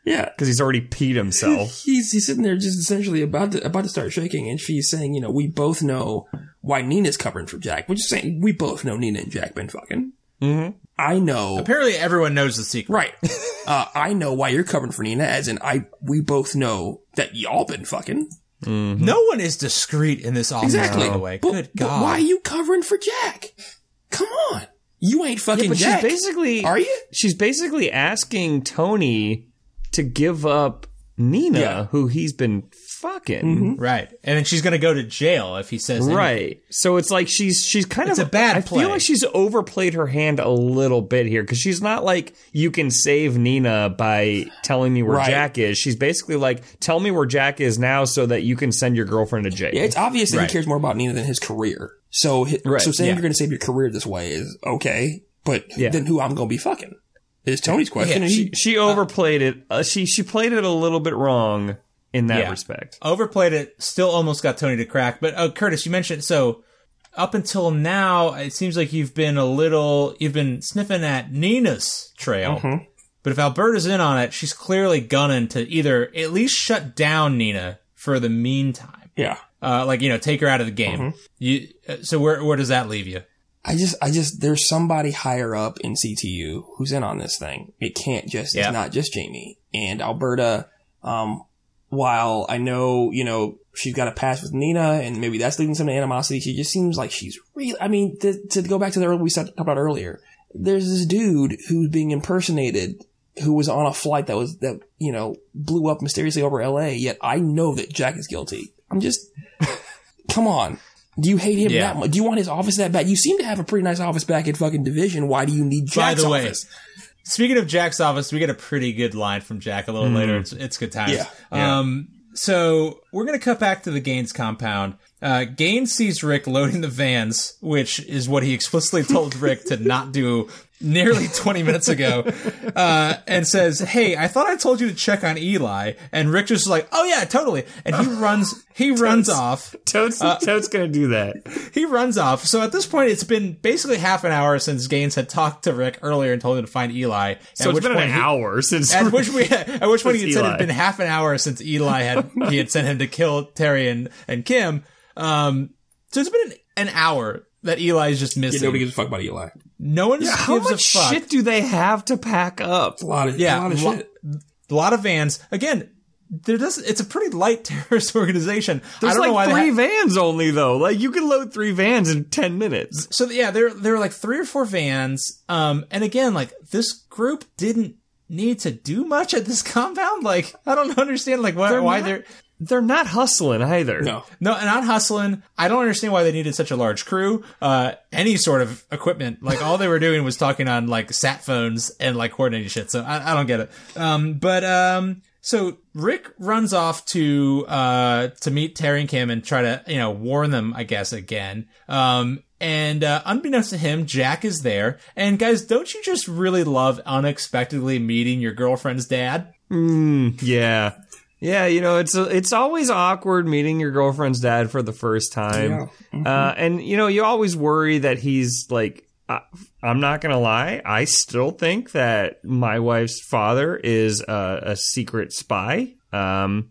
"Yeah, because he's already peed himself. he's he's sitting there just essentially about to about to start shaking, and she's saying, you know, we both know why Nina's covering for Jack. Which is saying we both know Nina and Jack been fucking. Mhm. I know, Apparently, everyone knows the secret. right? uh, I know why you're covering for Nina, as in I we both know that y'all been fucking. No one is discreet in this office, Exactly. by the way. But, Good but God. why are you covering for Jack? Come on, you ain't fucking but Jack. she's basically Are you? She's basically asking Tony to give up Nina, Yeah. Mm-hmm. who he's been fucking. Right. And then she's going to go to jail if he says anything. Right. So it's like she's she's kind It's of a bad I play. feel like she's overplayed her hand a little bit here because she's not like you can save Nina by telling me where Right. Jack is. She's basically like tell me where Jack is now so that you can send your girlfriend to jail. Yeah, it's obvious that Right. he cares more about Nina than his career. So, Right, so saying yeah. you're going to save your career this way is okay, but Yeah. then who I'm going to be fucking is Tony's question. Yeah, and she he, she overplayed it. Uh, she she played it a little bit wrong in that Yeah. respect. Overplayed it, still almost got Tony to crack. But uh, Curtis, you mentioned so up until now, it seems like you've been a little, you've been sniffing at Nina's trail. Mm-hmm. But if Alberta's in on it, she's clearly gunning to either at least shut down Nina for the meantime. yeah, Uh, like, you know, take her out of the game. Mm-hmm. You, uh, so where, where does that leave you? I just, I just, there's somebody higher up in CTU who's in on this thing. It can't just, Yeah. it's not just Jamie and Alberta. Um, while I know, you know, she's got a past with Nina and maybe that's leading to some animosity, she just seems like she's really, I mean, to, to go back to the earlier we said talked about earlier, there's this dude who's being impersonated who was on a flight that was, that, you know, blew up mysteriously over LA, yet I know that Jack is guilty. I'm just, come on. Do you hate him Yeah. that much? Do you want his office that bad? You seem to have a pretty nice office back at fucking Division. Why do you need By Jack's the way, office? Speaking of Jack's office, we get a pretty good line from Jack a little later. It's, it's good times. Yeah, yeah. Um, so we're going to cut back to the Gaines compound. Uh, Gaines sees Rick loading the vans, which is what he explicitly told Rick to not do nearly 20 minutes ago, uh, and says, Hey, I thought I told you to check on Eli. And Rick just like, Oh yeah, totally. And he runs, he runs off. Toad's Uh, Toad's gonna do that. He runs off. So at this point, it's been basically half an hour since Gaines had talked to Rick earlier and told him to find Eli. So it's been an he- hour since. at which we, at which point he had said it Eli. had been half an hour since Eli had he had sent him to kill Terry and, and Kim. Um, so it's been an, an hour that Eli is just Yeah, missing. nobody gives a fuck about Eli. no one How gives much a fuck. shit do they have to pack up? A lot of, Yeah, a lot of lo- shit. A lot of vans. Again, there doesn't. It's a pretty light terrorist organization. There's I don't know why like three ha- vans only though. Like you can load three vans in ten minutes. so yeah, there there were like three or four vans. Um, and again, like this group didn't need to do much at this compound. Like I don't understand like why, They're why not- they're They're not hustling either. No. No, not hustling. I don't understand why they needed such a large crew. Uh, any sort of equipment. Like all they were doing was talking on like sat phones and like coordinating shit. So I, I don't get it. Um, but um, so Rick runs off to uh to meet Terry and Kim and try to you know warn them, I guess again. Um. And uh, unbeknownst to him, Jack is there. And guys, don't you just really love unexpectedly meeting your girlfriend's dad? Mm, yeah. Yeah, you know, it's it's always awkward meeting your girlfriend's dad for the first time. Uh, and you know, you always worry that he's like I, I'm not going to lie, I still think that my wife's father is a, a secret spy. Um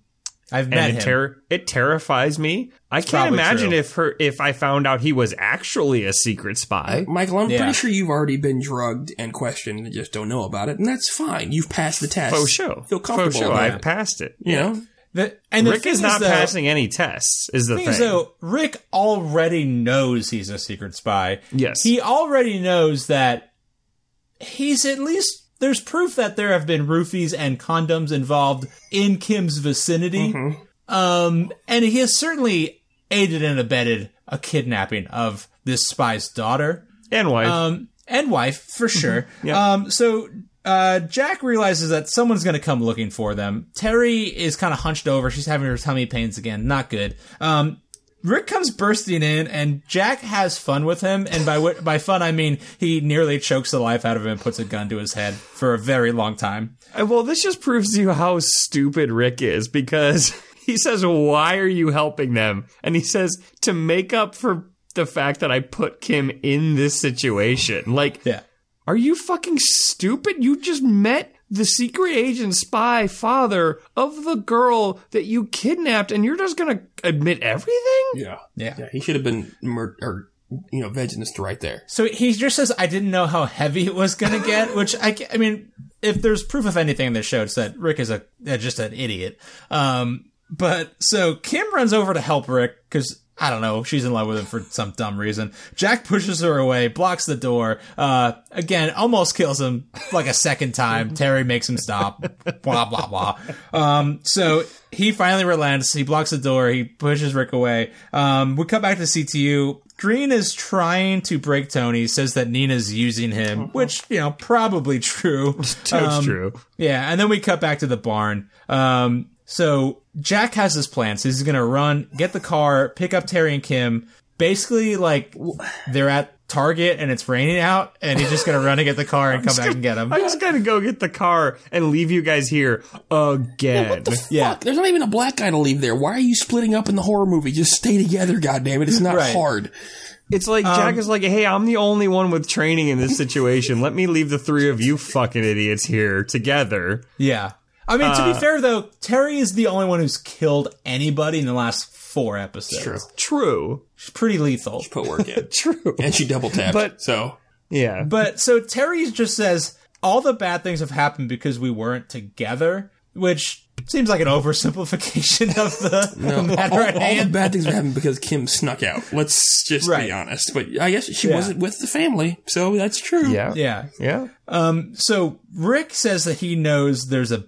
I've met him. ter- it terrifies me. I can't imagine true. if her if I found out he was actually a secret spy. Michael, I'm Yeah. pretty sure you've already been drugged and questioned and just don't know about it, and that's fine. You've passed the test. Faux sure. Feel comfortable Faux show. about I've it. passed it. You know? The- and Rick thing is not though- passing any tests. Is the thing thing? is, Rick already knows he's a secret spy. Yes. He already knows that he's at least. There's proof that there have been roofies and condoms involved in Kim's vicinity. Mm-hmm. Um, and he has certainly aided and abetted a kidnapping of this spy's daughter and wife. um, and wife for sure. Yeah. Um, so uh, Jack realizes that someone's going to come looking for them. Terry is kind of hunched over. She's having her tummy pains again. Not good. Um, Rick comes bursting in, and Jack has fun with him. And by by fun, I mean he nearly chokes the life out of him and puts a gun to his head for a very long time. Uh, Well, this just proves to you how stupid Rick is because he says, Why are you helping them? And he says, To make up for the fact that I put Kim in this situation. Like, Yeah. are you fucking stupid? You just met the secret agent spy father of the girl that you kidnapped, and you're just gonna admit everything? Yeah. Yeah. Yeah. He should have been mur- or you know vegenist right there. So he just says, "I didn't know how heavy it was going to get," which I, I mean, if there's proof of anything in this show, it's that Rick is a uh, just an idiot. Um, but so Kim runs over to help Rick because I don't know, she's in love with him for some dumb reason. Jack pushes her away, blocks the door. Uh, again, almost kills him like a second time. Terry makes him stop. Blah blah blah. Um, so he finally relents. He blocks the door. He pushes Rick away. Um, we come back to CTU. Green is trying to break Tony. Says that Nina's using him, which you know probably true. That's Um, true. yeah, and then we cut back to the barn. Um, so Jack has this plan. So he's gonna run, get the car, pick up Terry and Kim. Basically, like they're at Target and it's raining out, and he's just gonna run and get the car and come back and get them. I'm just going to go get the car and leave you guys here again. What the fuck? Yeah. There's not even a black guy to leave there. Why are you splitting up in the horror movie? Just stay together, goddammit. It's not Right. hard. It's like Jack um, is like, hey, I'm the only one with training in this situation. Let me leave the three of you fucking idiots here together. Yeah. I mean, to Uh, be fair though, Terry is the only one who's killed anybody in the last four episodes. True. True. She's pretty lethal. She Put work in. True. and she double tapped. But- so Yeah. But so Terry just says all the bad things have happened because we weren't together, which seems like an oversimplification of the matter all, at all the bad things happened because Kim snuck out. Let's just Right. be honest. But I guess she Yeah. wasn't with the family, so that's true. yeah. yeah. Yeah. Um. So Rick says that he knows there's a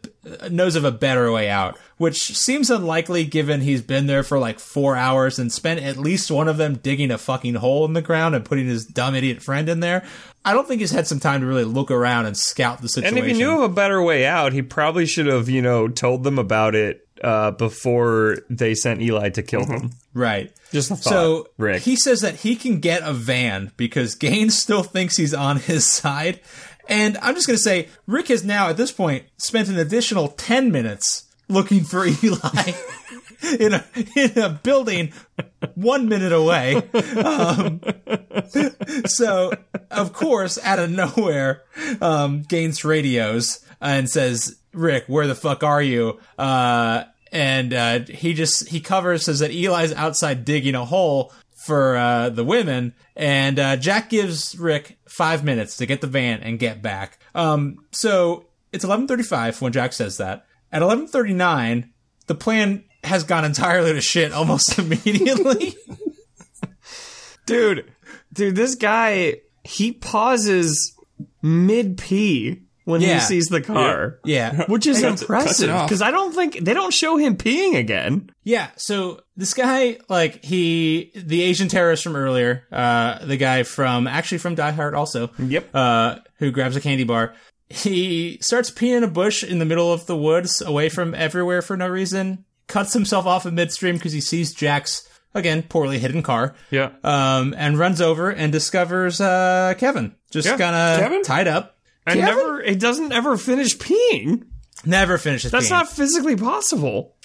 knows of a better way out, which seems unlikely given he's been there for like four hours and spent at least one of them digging a fucking hole in the ground and putting his dumb idiot friend in there. I don't think he's had some time to really look around and scout the situation. And situation. if he knew of a better way out, he probably should have, you know, told them about it uh, before they sent Eli to kill them. right. Just a thought, So Rick. he says that he can get a van because Gaines still thinks he's on his side. And I'm just going to say, Rick has now, at this point, spent an additional 10 minutes looking for Eli in a, in a building one minute away. Um, so, of course, out of nowhere, um, Gaines radios and says, Rick, where the fuck are you? Uh, and uh, he just he covers says that Eli's outside digging a hole for uh, the women, and uh, Jack gives Rick five minutes to get the van and get back. Um, so it's eleven thirty-five when Jack says that. At eleven thirty-nine, the plan has gone entirely to shit almost immediately. dude, dude, this guy, he pauses mid pee when Yeah. he sees the car. yeah, Which is Cuts it- cuts it impressive because I don't think they don't show him peeing again. Yeah, so this guy, like he, the Asian terrorist from earlier, uh, the guy from actually from Die Hard, also, Yep. uh, who grabs a candy bar. He starts peeing in a bush in the middle of the woods, away from everywhere for no reason. Cuts himself off in midstream because he sees Jack's again poorly hidden car. Yeah. Um, and runs over and discovers uh Kevin just Yeah. kind of Kevin? tied up. And Kevin? never, it doesn't ever finish peeing. Never finishes. Peeing. That's peeing. not physically possible.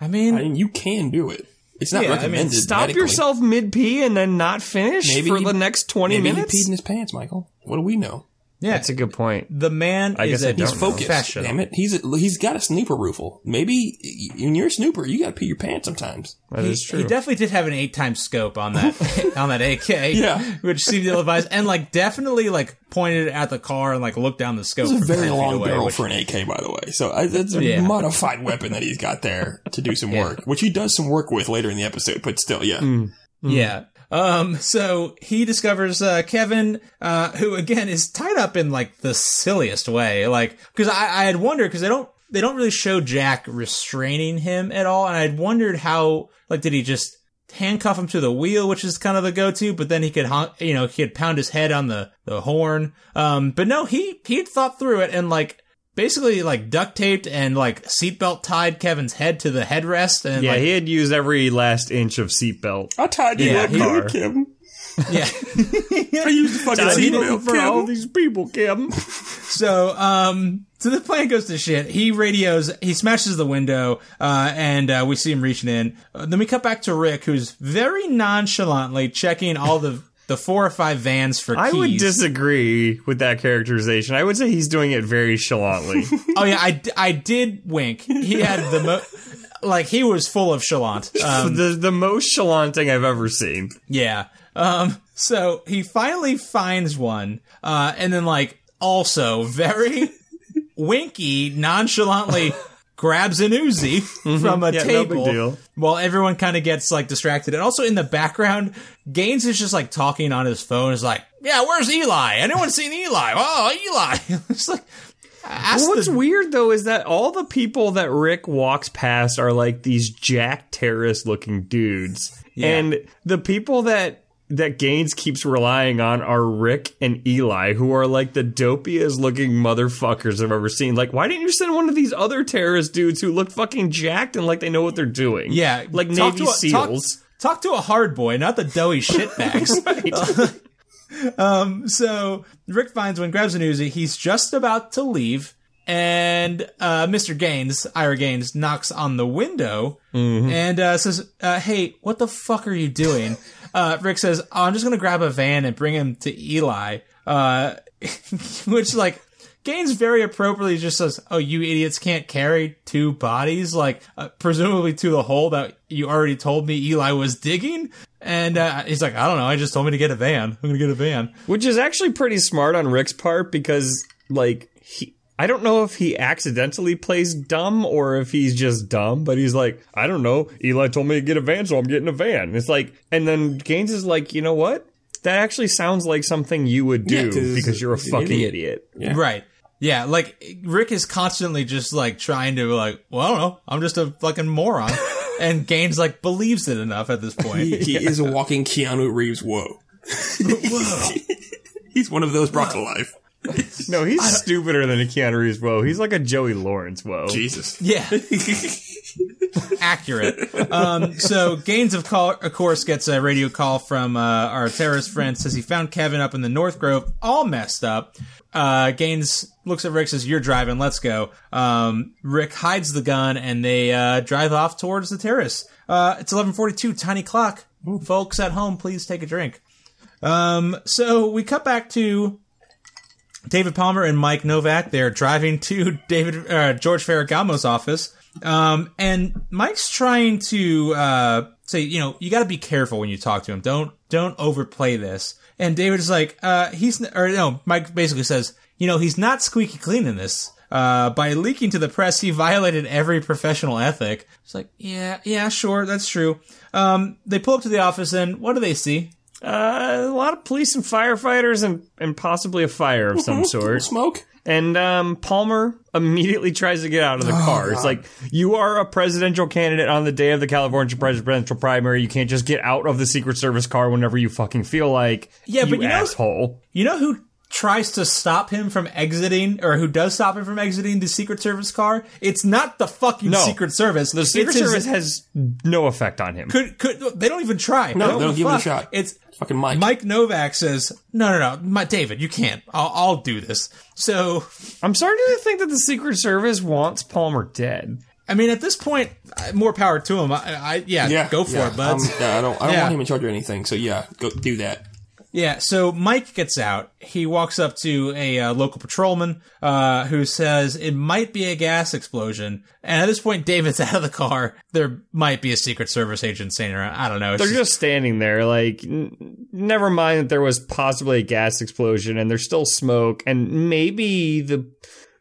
I mean, I mean, you can do it. It's not Yeah, I mean, recommended. Stop medically. yourself mid pee and then not finish Maybe for he- the next 20 Maybe minutes. he peed in his pants, Michael. What do we know? Yeah, That's a good point. the man I is guess I a don't He's know. focused. professional. Damn it. He's a, he's got a snooper rifle. Maybe when you're a snooper, you got to pee your pants sometimes. That he, is true. he definitely did have an eight times scope on that on that AK. Yeah. which seemed ill advised, and like definitely like pointed at the car and like looked down the scope. It's a very long away, barrel which- for an AK, by the way. So I, that's a Yeah. modified weapon that he's got there to do some work, which he does some work with later in the episode. But still, yeah. Mm. Yeah. Um. So he discovers uh, Kevin, uh, who again is tied up in like the silliest way, like because I, I had wondered because they don't they don't really show Jack restraining him at all, and I had wondered how like did he just handcuff him to the wheel, which is kind of the go to, but then he could you know he could pound his head on the the horn. Um. But no, he he thought through it and like basically like duct taped and like seatbelt tied Kevin's head to the headrest and Yeah, like, he had used every last inch of seatbelt. I tied you Yeah, up he- good, Kim. yeah. I used the fucking Tied you seatbelt, up for all Kim. these people, Kim. So, um, so the plane goes to shit. He radios, he smashes the window, uh, and, uh, we see him reaching in. Uh, then we cut back to Rick, who's very nonchalantly checking all the, the four or five vans for I keys. would disagree with that characterization. I would say he's doing it very chalantly. oh yeah, I, I did wink. He had the mo, like, he was full of chalant. Um, the the most chalanting I've ever seen. Yeah. Um, so he finally finds one, uh, and then like also very winky, nonchalantly grabs an Uzi from a Mm-hmm. Yeah, no table deal. while everyone kind of gets like distracted. And also in the background, Gaines is just like talking on his phone. Is like, yeah, where's Eli? Anyone seen Eli? Oh, Eli. it's like, ask What's the- weird though is that all the people that Rick walks past are like these jack terrorist looking dudes. And the people that that Gaines keeps relying on are Rick and Eli, who are like the dopiest looking motherfuckers I've ever seen. Like, why didn't you send one of these other terrorist dudes who look fucking jacked and like they know what they're doing? Yeah, like talk Navy a- SEALs. Talk, to a hard boy, not the doughy shitbags. um, so Rick finds one, grabs an Uzi. He's just about to leave, and uh, Mr. Gaines, Ira Gaines, knocks on the window and uh, says, uh, "Hey, what the fuck are you doing?" Uh, Rick says, oh, "I'm just gonna grab a van and bring him to Eli," uh, which like. Gaines very appropriately just says, "Oh, you idiots can't carry two bodies, like uh, presumably to the hole that you already told me Eli was digging." And uh, he's like, "I don't know. I just told me to get a van. I'm gonna get a van." Which is actually pretty smart on Rick's part because, like, he. I don't know if he accidentally plays dumb or if he's just dumb, but he's like, I don't know. Eli told me to get a van, so I'm getting a van. It's like, and then Gaines is like, you know what? That actually sounds like something you would do 'cause because you're a fucking idiot. idiot. Right. Yeah, like Rick is constantly just like trying to like, well, I don't know, I'm just a fucking moron. and Gaines like believes it enough at this point. He, he is a walking Keanu Reeves. Whoa. Whoa. He's one of those brought to life. No, he's stupider than a Keanu Reeves. Whoa, he's like a Joey Lawrence. Whoa, Jesus. Yeah. Accurate. Um, so Gaines, of, call, of course, gets a radio call from uh, our terrorist friend. Says he found Kevin up in the North Grove, all messed up. Uh, Gaines looks at Rick, says, "You're driving. Let's go." Um, Rick hides the gun, and they uh, drive off towards the terrace. Uh, it's 11:42. Tiny clock. Folks at home, please take a drink. Um, so we cut back to David Palmer and Mike Novick. They're driving to David uh, George Ferragamo's office, um, and Mike's trying to uh, say, you know, you got to be careful when you talk to him. Don't don't overplay this. And David is like, uh, he's or no, Mike basically says, you know, he's not squeaky clean in this. Uh, by leaking to the press, he violated every professional ethic. It's like, yeah, yeah, sure, that's true. Um, they pull up to the office, and what do they see? Uh, a lot of police and firefighters and, and possibly a fire of some sort. Smoke? And um, Palmer immediately tries to get out of the car. It's like, you are a presidential candidate on the day of the California presidential primary. You can't just get out of the Secret Service car whenever you fucking feel like. Yeah, but you know- asshole. You know who tries to stop him from exiting, or who does stop him from exiting the Secret Service car? It's not the fucking No. Secret Service. The Secret It's his- Service has no effect on him. could could they don't even try. No, they don't give it a shot. It's Fucking Mike. Mike Novick says, "No, no, no, my, David, you can't. I'll, I'll do this." So, I'm starting to think that the Secret Service wants Palmer dead. I mean, at this point, uh, more power to him. I, I yeah, Yeah. go for yeah. it, bud. I'm- yeah, I don't, I don't Yeah. want him in charge of anything, so yeah, go do that. Yeah, so Mike gets out. He walks up to a uh, local patrolman uh, who says it might be a gas explosion. And at this point, David's out of the car. There might be a Secret Service agent standing around. I don't know. It's They're just- just standing there, like, n- never mind that there was possibly a gas explosion and there's still smoke, and maybe the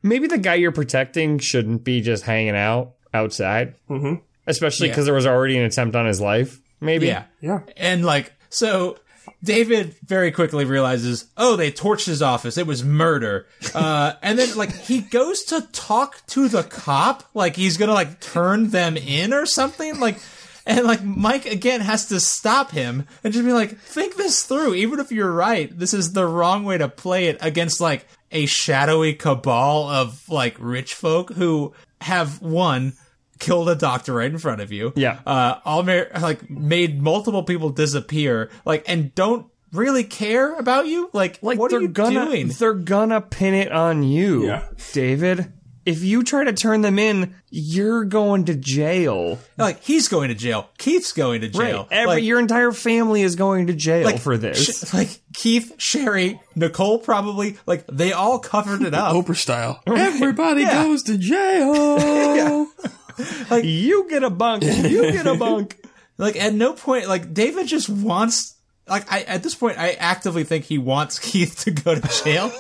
maybe the guy you're protecting shouldn't be just hanging out outside, mm-hmm. especially because there was already an attempt on his life. Maybe, yeah. Yeah. And like, so David very quickly realizes, oh, they torched his office. It was murder. Uh, and then like he goes to talk to the cop, like he's gonna like turn them in or something. Like, and like Mike again has to stop him and just be like, think this through. Even if you're right, this is the wrong way to play it against like a shadowy cabal of like rich folk who have one killed a doctor right in front of you. Yeah. Uh, all ma- like made multiple people disappear, like, and don't really care about you. Like, Like what they're are you gonna doing? they're gonna pin it on you, Yeah. David. If you try to turn them in, you're going to jail. Like, he's going to jail. Keith's going to jail. Every like, your entire family is going to jail like, for this. sh- like Keith, Sherry, Nicole, probably like they all covered it up. Oprah style. Everybody Yeah. goes to jail. you get a bunk. You get a bunk. Like at no point, like David just wants. Like I at this point, I actively think he wants Keith to go to jail.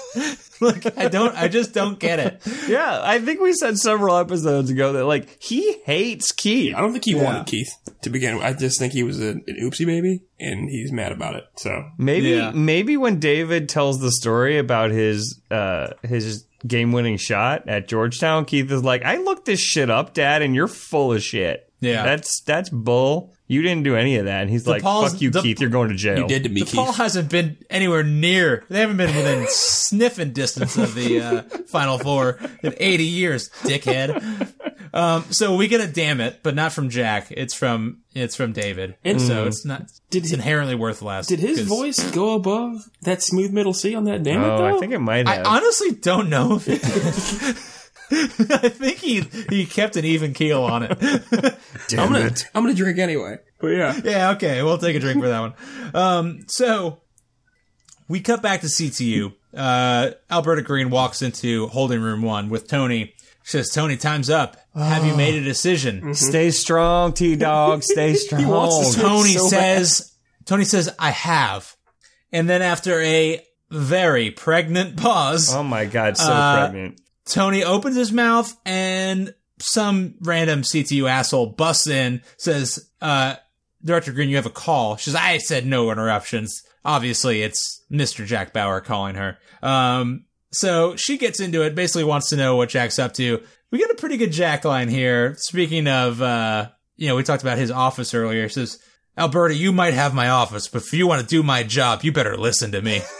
like I don't, I just don't get it. Yeah, I think we said several episodes ago that like he hates Keith. I don't think he wanted Keith to begin with. I just think he was a, an oopsie baby, and he's mad about it. So Maybe Yeah. maybe when David tells the story about his uh his game winning shot at Georgetown, Keith is like, I looked this shit up, Dad, and you're full of shit. Yeah. That's that's bull. You didn't do any of that. And he's like, Paul's- Fuck you, the- Keith, you're going to jail. you did to me, DePaul Keith. hasn't been anywhere near. They haven't been within sniffing distance of the uh, Final Four in 80 years, dickhead. Um, so we get a damn it, but not from Jack. It's from it's from David. And so it's not. Did it's he- inherently worthless. Did his 'cause voice go above that smooth middle C on that damn it Oh, though? I think it might I have. honestly don't know if it. I think he he kept an even keel on it. I'm gonna I'm gonna drink anyway. But yeah, Yeah, okay, we'll take a drink for that one. Um, so we cut back to CTU. Uh, Alberta Green walks into holding room one with Tony. She says, "Tony, time's up. Have you made a decision?" Stay strong, T Dog. Stay strong. wants to Tony so says, "Tony says I have," and then after a very pregnant pause, Oh my god, so Uh, pregnant. Tony opens his mouth and some random CTU asshole busts in, says, uh, Director Green, you have a call. She says, I said no interruptions. Obviously, it's Mr. Jack Bauer calling her. Um, so she gets into it, basically wants to know what Jack's up to. We get a pretty good Jack line here. Speaking of, uh, you know, we talked about his office earlier. It says, Alberta, you might have my office, but if you want to do my job, you better listen to me.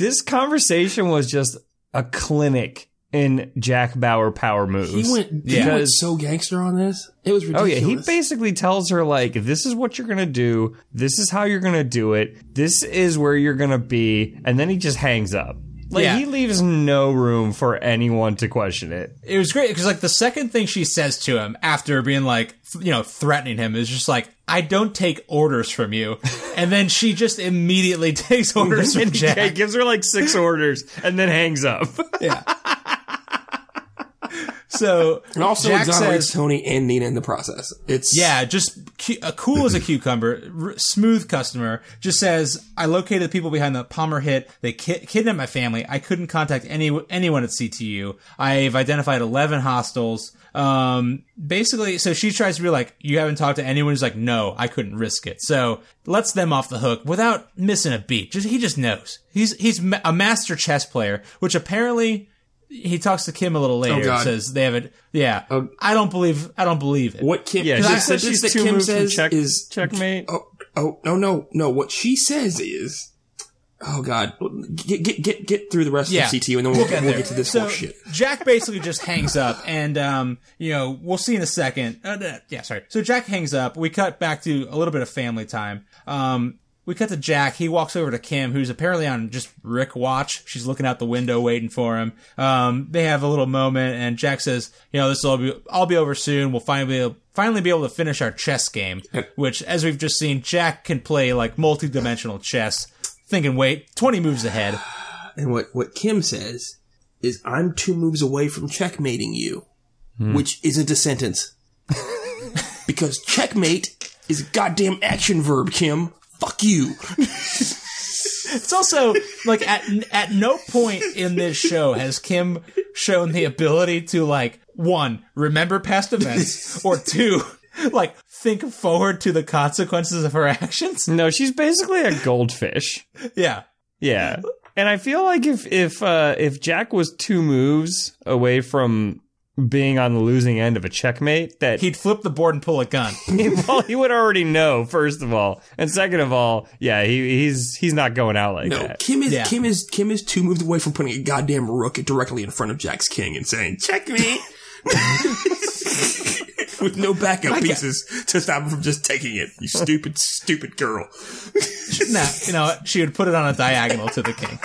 This conversation was just a clinic in Jack Bauer power moves. he went he went so gangster on this. It was Oh yeah, he basically tells her like, "This is what you're gonna do. This is how you're gonna do it. This is where you're gonna be," and then he just hangs up. Like Yeah. he leaves no room for anyone to question it. it was great because like the second thing she says to him after being like you know threatening him is just like i don't take orders from you and then she just immediately takes orders from And jack gives her like six orders and then hangs up. yeah so and also jack exonerates says Tony and Nina in the process. It's yeah just cu- uh, cool as a cucumber r- smooth customer just says i located the people behind the palmer hit. They ki- kidnapped my family. I couldn't contact any anyone at ctu i've identified 11 hostiles. Um basically so she tries to be like you haven't talked to anyone? Who's like no i couldn't risk it. So lets them off the hook without missing a beat. Just he just knows. He's he's a master chess player which apparently he talks to Kim a little later. Oh, God. says they have it. Yeah, Oh. I don't believe. I don't believe it. what Kim. Yeah, the she I- said she's that Kim says check, is checkmate. Oh, oh, no, no, no. What she says is, oh God, get get get get through the rest Yeah. of CTU, and then we'll, get we'll get to this so horse shit. Jack basically just hangs up, and um, you know, we'll see in a second. Uh, uh, yeah, sorry. So Jack hangs up. We cut back to a little bit of family time. Um, we cut to Jack. He walks over to Kim, who's apparently on just Rick watch. She's looking out the window, waiting for him. Um, they have a little moment, and Jack says, "You know, this will be, I'll be over soon. We'll finally finally be able to finish our chess game." Which, as we've just seen, Jack can play like multi-dimensional chess. Thinking, wait, twenty moves ahead. And what what Kim says is, I'm two moves away from checkmating you, which isn't a sentence. because checkmate is a goddamn action verb, Kim. Fuck you. It's also like at at no point in this show has Kim shown the ability to like one remember past events or two like think forward to the consequences of her actions. No, she's basically a goldfish. Yeah. Yeah. And I feel like if if uh if Jack was two moves away from being on the losing end of a checkmate that He'd flip the board and pull a gun. well, he would already know first of all, and second of all, yeah, he, he's he's not going out like No, that. Kim is Yeah. Kim is Kim is two moves away from putting a goddamn rook directly in front of Jack's king and saying, checkmate. with no backup pieces to stop him from just taking it. You stupid, stupid girl. nah, you know, what? she would put it on a diagonal to the king.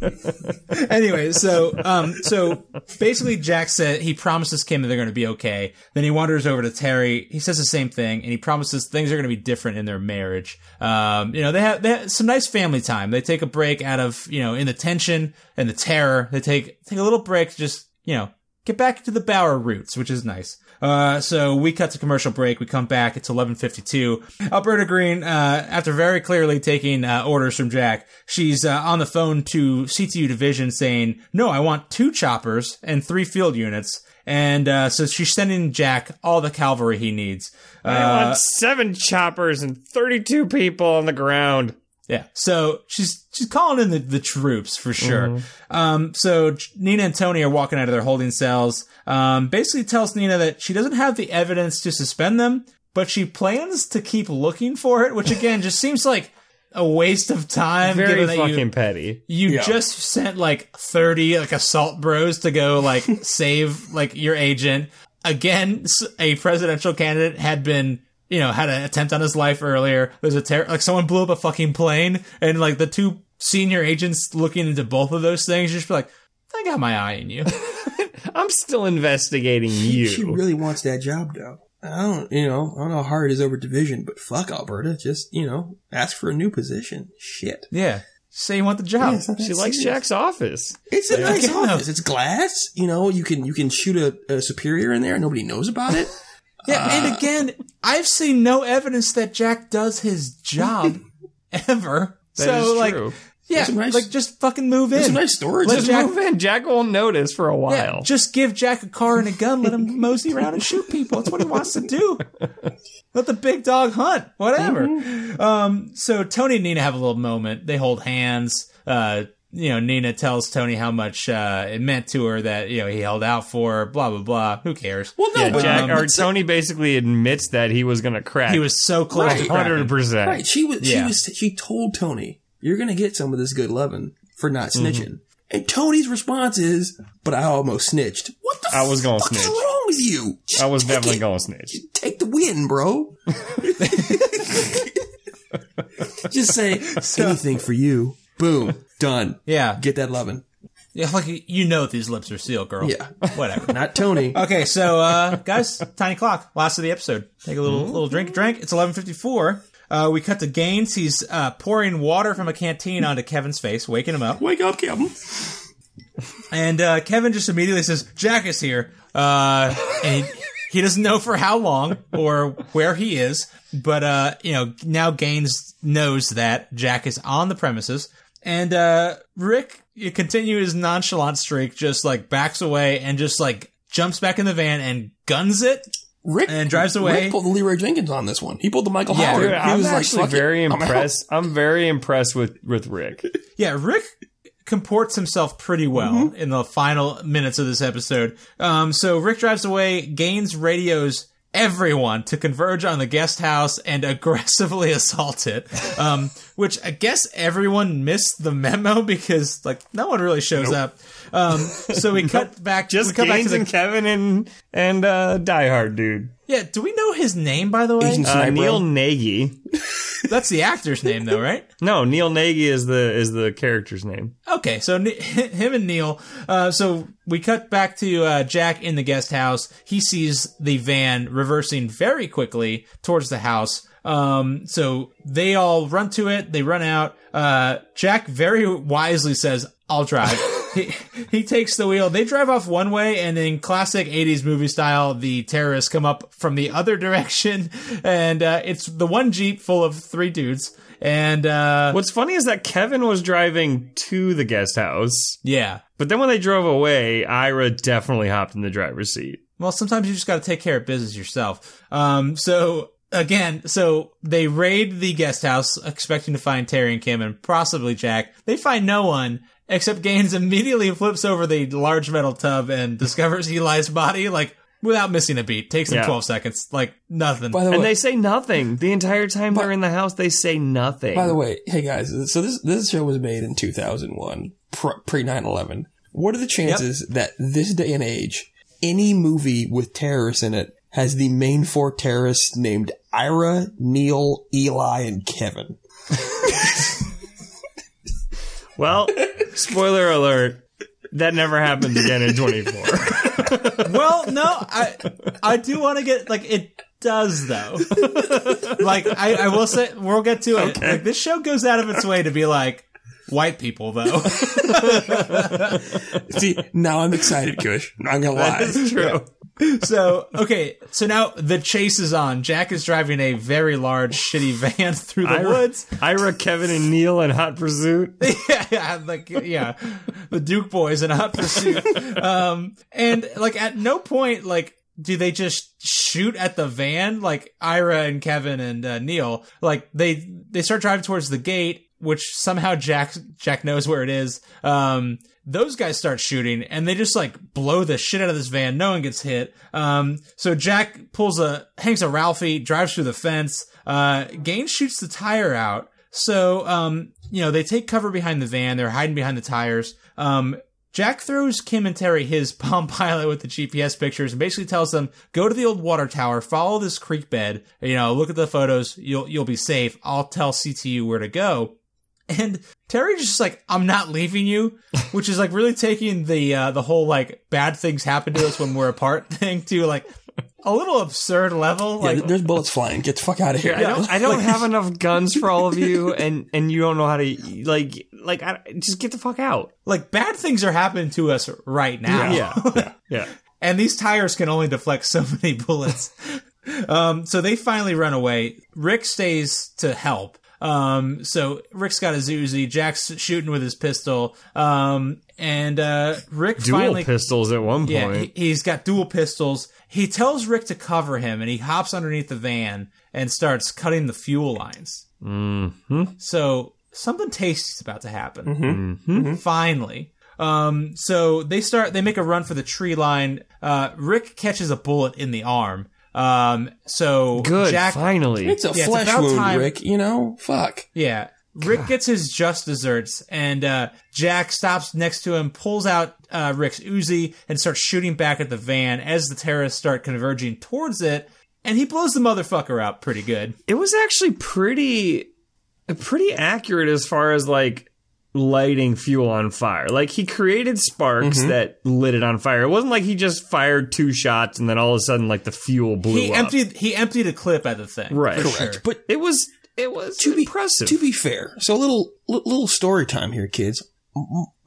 anyway, so um, so basically, Jack said he promises Kim that they're going to be okay. Then he wanders over to Terry. He says the same thing, and he promises things are going to be different in their marriage. Um, you know, they have they have some nice family time. They take a break out of you know in the tension and the terror. They take take a little break to just you know get back to the Bauer roots, which is nice. Uh, so we cut to commercial break. We come back. It's 11:52. Alberta Green, uh, after very clearly taking uh, orders from Jack, she's uh, on the phone to CTU Division saying, "No, I want two choppers and three field units." And uh, so she's sending Jack all the cavalry he needs. Uh, I want seven choppers and thirty-two people on the ground. Yeah. So she's she's calling in the, the troops for sure. Um, so Nina and Tony are walking out of their holding cells. Um, basically tells Nina that she doesn't have the evidence to suspend them, but she plans to keep looking for it, which again just seems like a waste of time. Very given that fucking you, petty. you Yeah. just sent like 30 like assault bros to go like save like your agent. Again, a presidential candidate had been, you know, had an attempt on his life earlier. There's a terror, like someone blew up a fucking plane and like the two senior agents looking into both of those things just be like, I got my eye on you. I'm still investigating you. She really wants that job, though. I don't, you know, I don't know how hard it is over division, but fuck Alberta. Just, you know, ask for a new position. Shit. yeah. Say you want the job. Yeah, it's not she likes serious. Jack's office. It's a nice office. It's glass. You know, you can you can shoot a, a superior in there. and Nobody knows about it. Yeah, and again, I've seen no evidence that Jack does his job ever. That so is like, true. yeah, nice- like just fucking move in. Nice storage. Let Just Jack- Move in. Jack won't notice for a Yeah, while. just give Jack a car and a gun. Let him mosey around and shoot people. That's what he wants to do. Let the big dog hunt. Whatever. Um, so Tony and Nina have a little moment. They hold hands. Uh, you know, Nina tells Tony how much uh, it meant to her that you know he held out for. her, Blah blah blah. Who cares? well, no, yeah, but, Jack um, or but- Tony basically admits that he was going to crack. He was so close to cracking. hundred percent. right. She was. Yeah. She was. She told Tony, "You're gonna get some of this good loving for not Mm-hmm. snitching." And Tony's response is, "But I almost snitched." What the? I was gonna fuck is wrong with you? Just I was definitely going to snitch. Take the win, bro. Just say anything for you. Boom. Done. Yeah, Get that loving. yeah. Like you know, these lips are sealed, girl. Yeah. Whatever. Not Tony. Okay, so uh guys, tiny clock, last of the episode. Take a little little drink, drink. It's eleven fifty four. Uh, we cut to Gaines. He's uh, pouring water from a canteen onto Kevin's face, waking him up. Wake up, Kevin. And uh, Kevin just immediately says, "Jack is here," uh, and he, he doesn't know for how long or where he is. But uh, you know, now Gaines knows that Jack is on the premises, and uh, Rick you continue his nonchalant streak, just like backs away and just like jumps back in the van and guns it. Rick And drives away. Rick pulled the Leeroy Jenkins on this one. He pulled the Michael Yeah, Howard. Dude, he I'm was actually like, "Fuck it, very I'm impressed. I'm very impressed with with Rick. Yeah, Rick comports himself pretty well in the final minutes of this episode. Um, so Rick drives away, gains radios everyone to converge on the guest house and aggressively assault it. Um, which I guess everyone missed the memo because like no one really shows up. Um, so we cut back. Just we cut back Gaines to the, and Kevin and and uh, Die Hard dude. Yeah. Do we know his name by the way? Agent Uh, Sniper. Neil Nagy. That's the actor's name though, right? No, Neil Nagy is the is the character's name. Okay, so Ne- him and Neil. Uh, so we cut back to uh, Jack in the guest house. He sees the van reversing very quickly towards the house. Um, so they all run to it. They run out. Uh, Jack very wisely says, "I'll drive." He, he takes the wheel. They drive off one way, and in classic '80s movie style, the terrorists come up from the other direction, and uh, it's the one jeep full of three dudes. And uh, What's funny is that Kevin was driving to the guest house, yeah, but then when they drove away, Ira definitely hopped in the driver's seat. Well, sometimes you just got to take care of business yourself. Um, so again, so they raid the guest house, expecting to find Terry and Kim and possibly Jack. They find no one, except Gaines immediately flips over the large metal tub and discovers Eli's body, like without missing a beat. Takes him Yeah. 12 seconds, like nothing. By the And they say nothing the entire time they're in the house. They say nothing. by the way, hey guys, so this this show was made in 2001, pre 9/11. What are the chances that this day and age, any movie with terrorists in it has the main four terrorists named Ira, Neil, Eli, and Kevin? well, spoiler alert. That never happens again in 24. well, no, I I do want to get like it does though. like I, I will say we'll get to it. Like this show goes out of its way to be like white people though. See, now I'm excited, Kush. I'm not gonna lie. That's true. so okay, so now the chase is on. Jack is driving a very large shitty van through the Ira, woods. Ira, Kevin, and Neil in Hot Pursuit. yeah, yeah, like yeah, the Duke boys in hot pursuit. Um, and like at no point like do they just shoot at the van? Like Ira and Kevin and uh, Neil, like they they start driving towards the gate, which somehow Jack Jack knows where it is. Um, those guys start shooting and they just like blow the shit out of this van. No one gets hit. Um, so Jack pulls a hangs a Ralphie, drives through the fence. Uh, Gaines shoots the tire out. So, um, you know, they take cover behind the van. They're hiding behind the tires. Um, Jack throws Kim and Terry his Palm Pilot with the GPS pictures and basically tells them, go to the old water tower, follow this creek bed, you know, look at the photos, you'll, you'll be safe. I'll tell CTU where to go. And Terry's just like, I'm not leaving you, which is like really taking the, uh, the whole like bad things happen to us when we're apart thing to like a little absurd level. Yeah, Like, there's bullets flying. Get the fuck out of here. I don't. I don't have enough guns for all of you, and and you don't know how to like like. I, just get the fuck out. like bad things are happening to us right now. Yeah, yeah. and these tires can only deflect so many bullets. um, so they finally run away. Rick stays to help. Um, so Rick's got his Uzi, Jack's shooting with his pistol. Um, and uh, Rick Dual finally pistols at one yeah, point. he, he's got dual pistols. He tells Rick to cover him, and he hops underneath the van and starts cutting the fuel lines. mm-hmm. So something tasty is about to happen. Finally. Um, so they start, they make a run for the tree line. Uh, Rick catches a bullet in the arm. Um, so Good. Jack, finally, It's a Yeah, it's flesh about wound, time. Rick. You know, fuck. yeah, Rick gets his just desserts and, uh, Jack stops next to him, pulls out, uh, Rick's Uzi and starts shooting back at the van as the terrorists start converging towards it. And he blows the motherfucker up pretty good. it was actually pretty pretty accurate as far as like lighting fuel on fire. Like he created sparks Mm-hmm. that lit it on fire. It wasn't like he just fired two shots and then all of a sudden like the fuel blew He up. emptied, he emptied a clip at the thing. Right. Correct. sure. But it was it was to be impressive. To be fair, so a little little story time here, kids.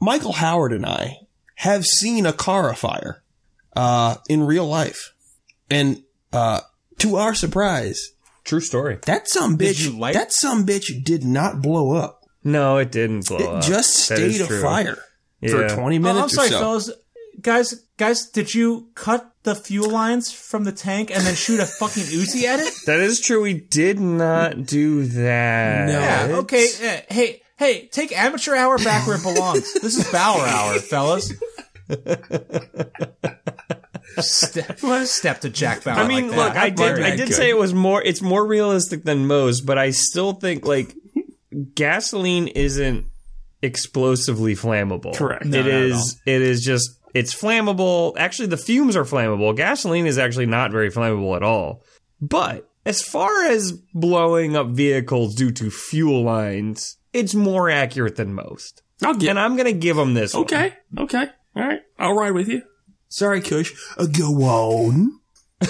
Michael Howard and I have seen a car afire uh, in real life, and uh, to our surprise, True story. that some bitch you like- that some bitch did not blow up. No, it didn't blow It up. just That is stayed true. afire for Yeah. twenty Oh, minutes I'm sorry, or so. fellas. Guys, guys, did you cut the fuel lines from the tank and then shoot a fucking Uzi at it? That is true. We did not do that. No. Yeah, okay. eh, hey, hey, take amateur hour back where it belongs. This is Bauer hour, fellas. step, step to Jack Bauer. I mean, like look. I did. I you. did say it was more. It's more realistic than Moe's, but I still think like gasoline isn't explosively flammable. Correct. It No, not at is. It is just. It's flammable. Actually, the fumes are flammable. Gasoline is actually not very flammable at all. But as far as blowing up vehicles due to fuel lines, it's more accurate than most. I'll get And I'm gonna give them this. one. okay, okay, all right. I'll ride with you. Sorry, Kush. Uh, go on.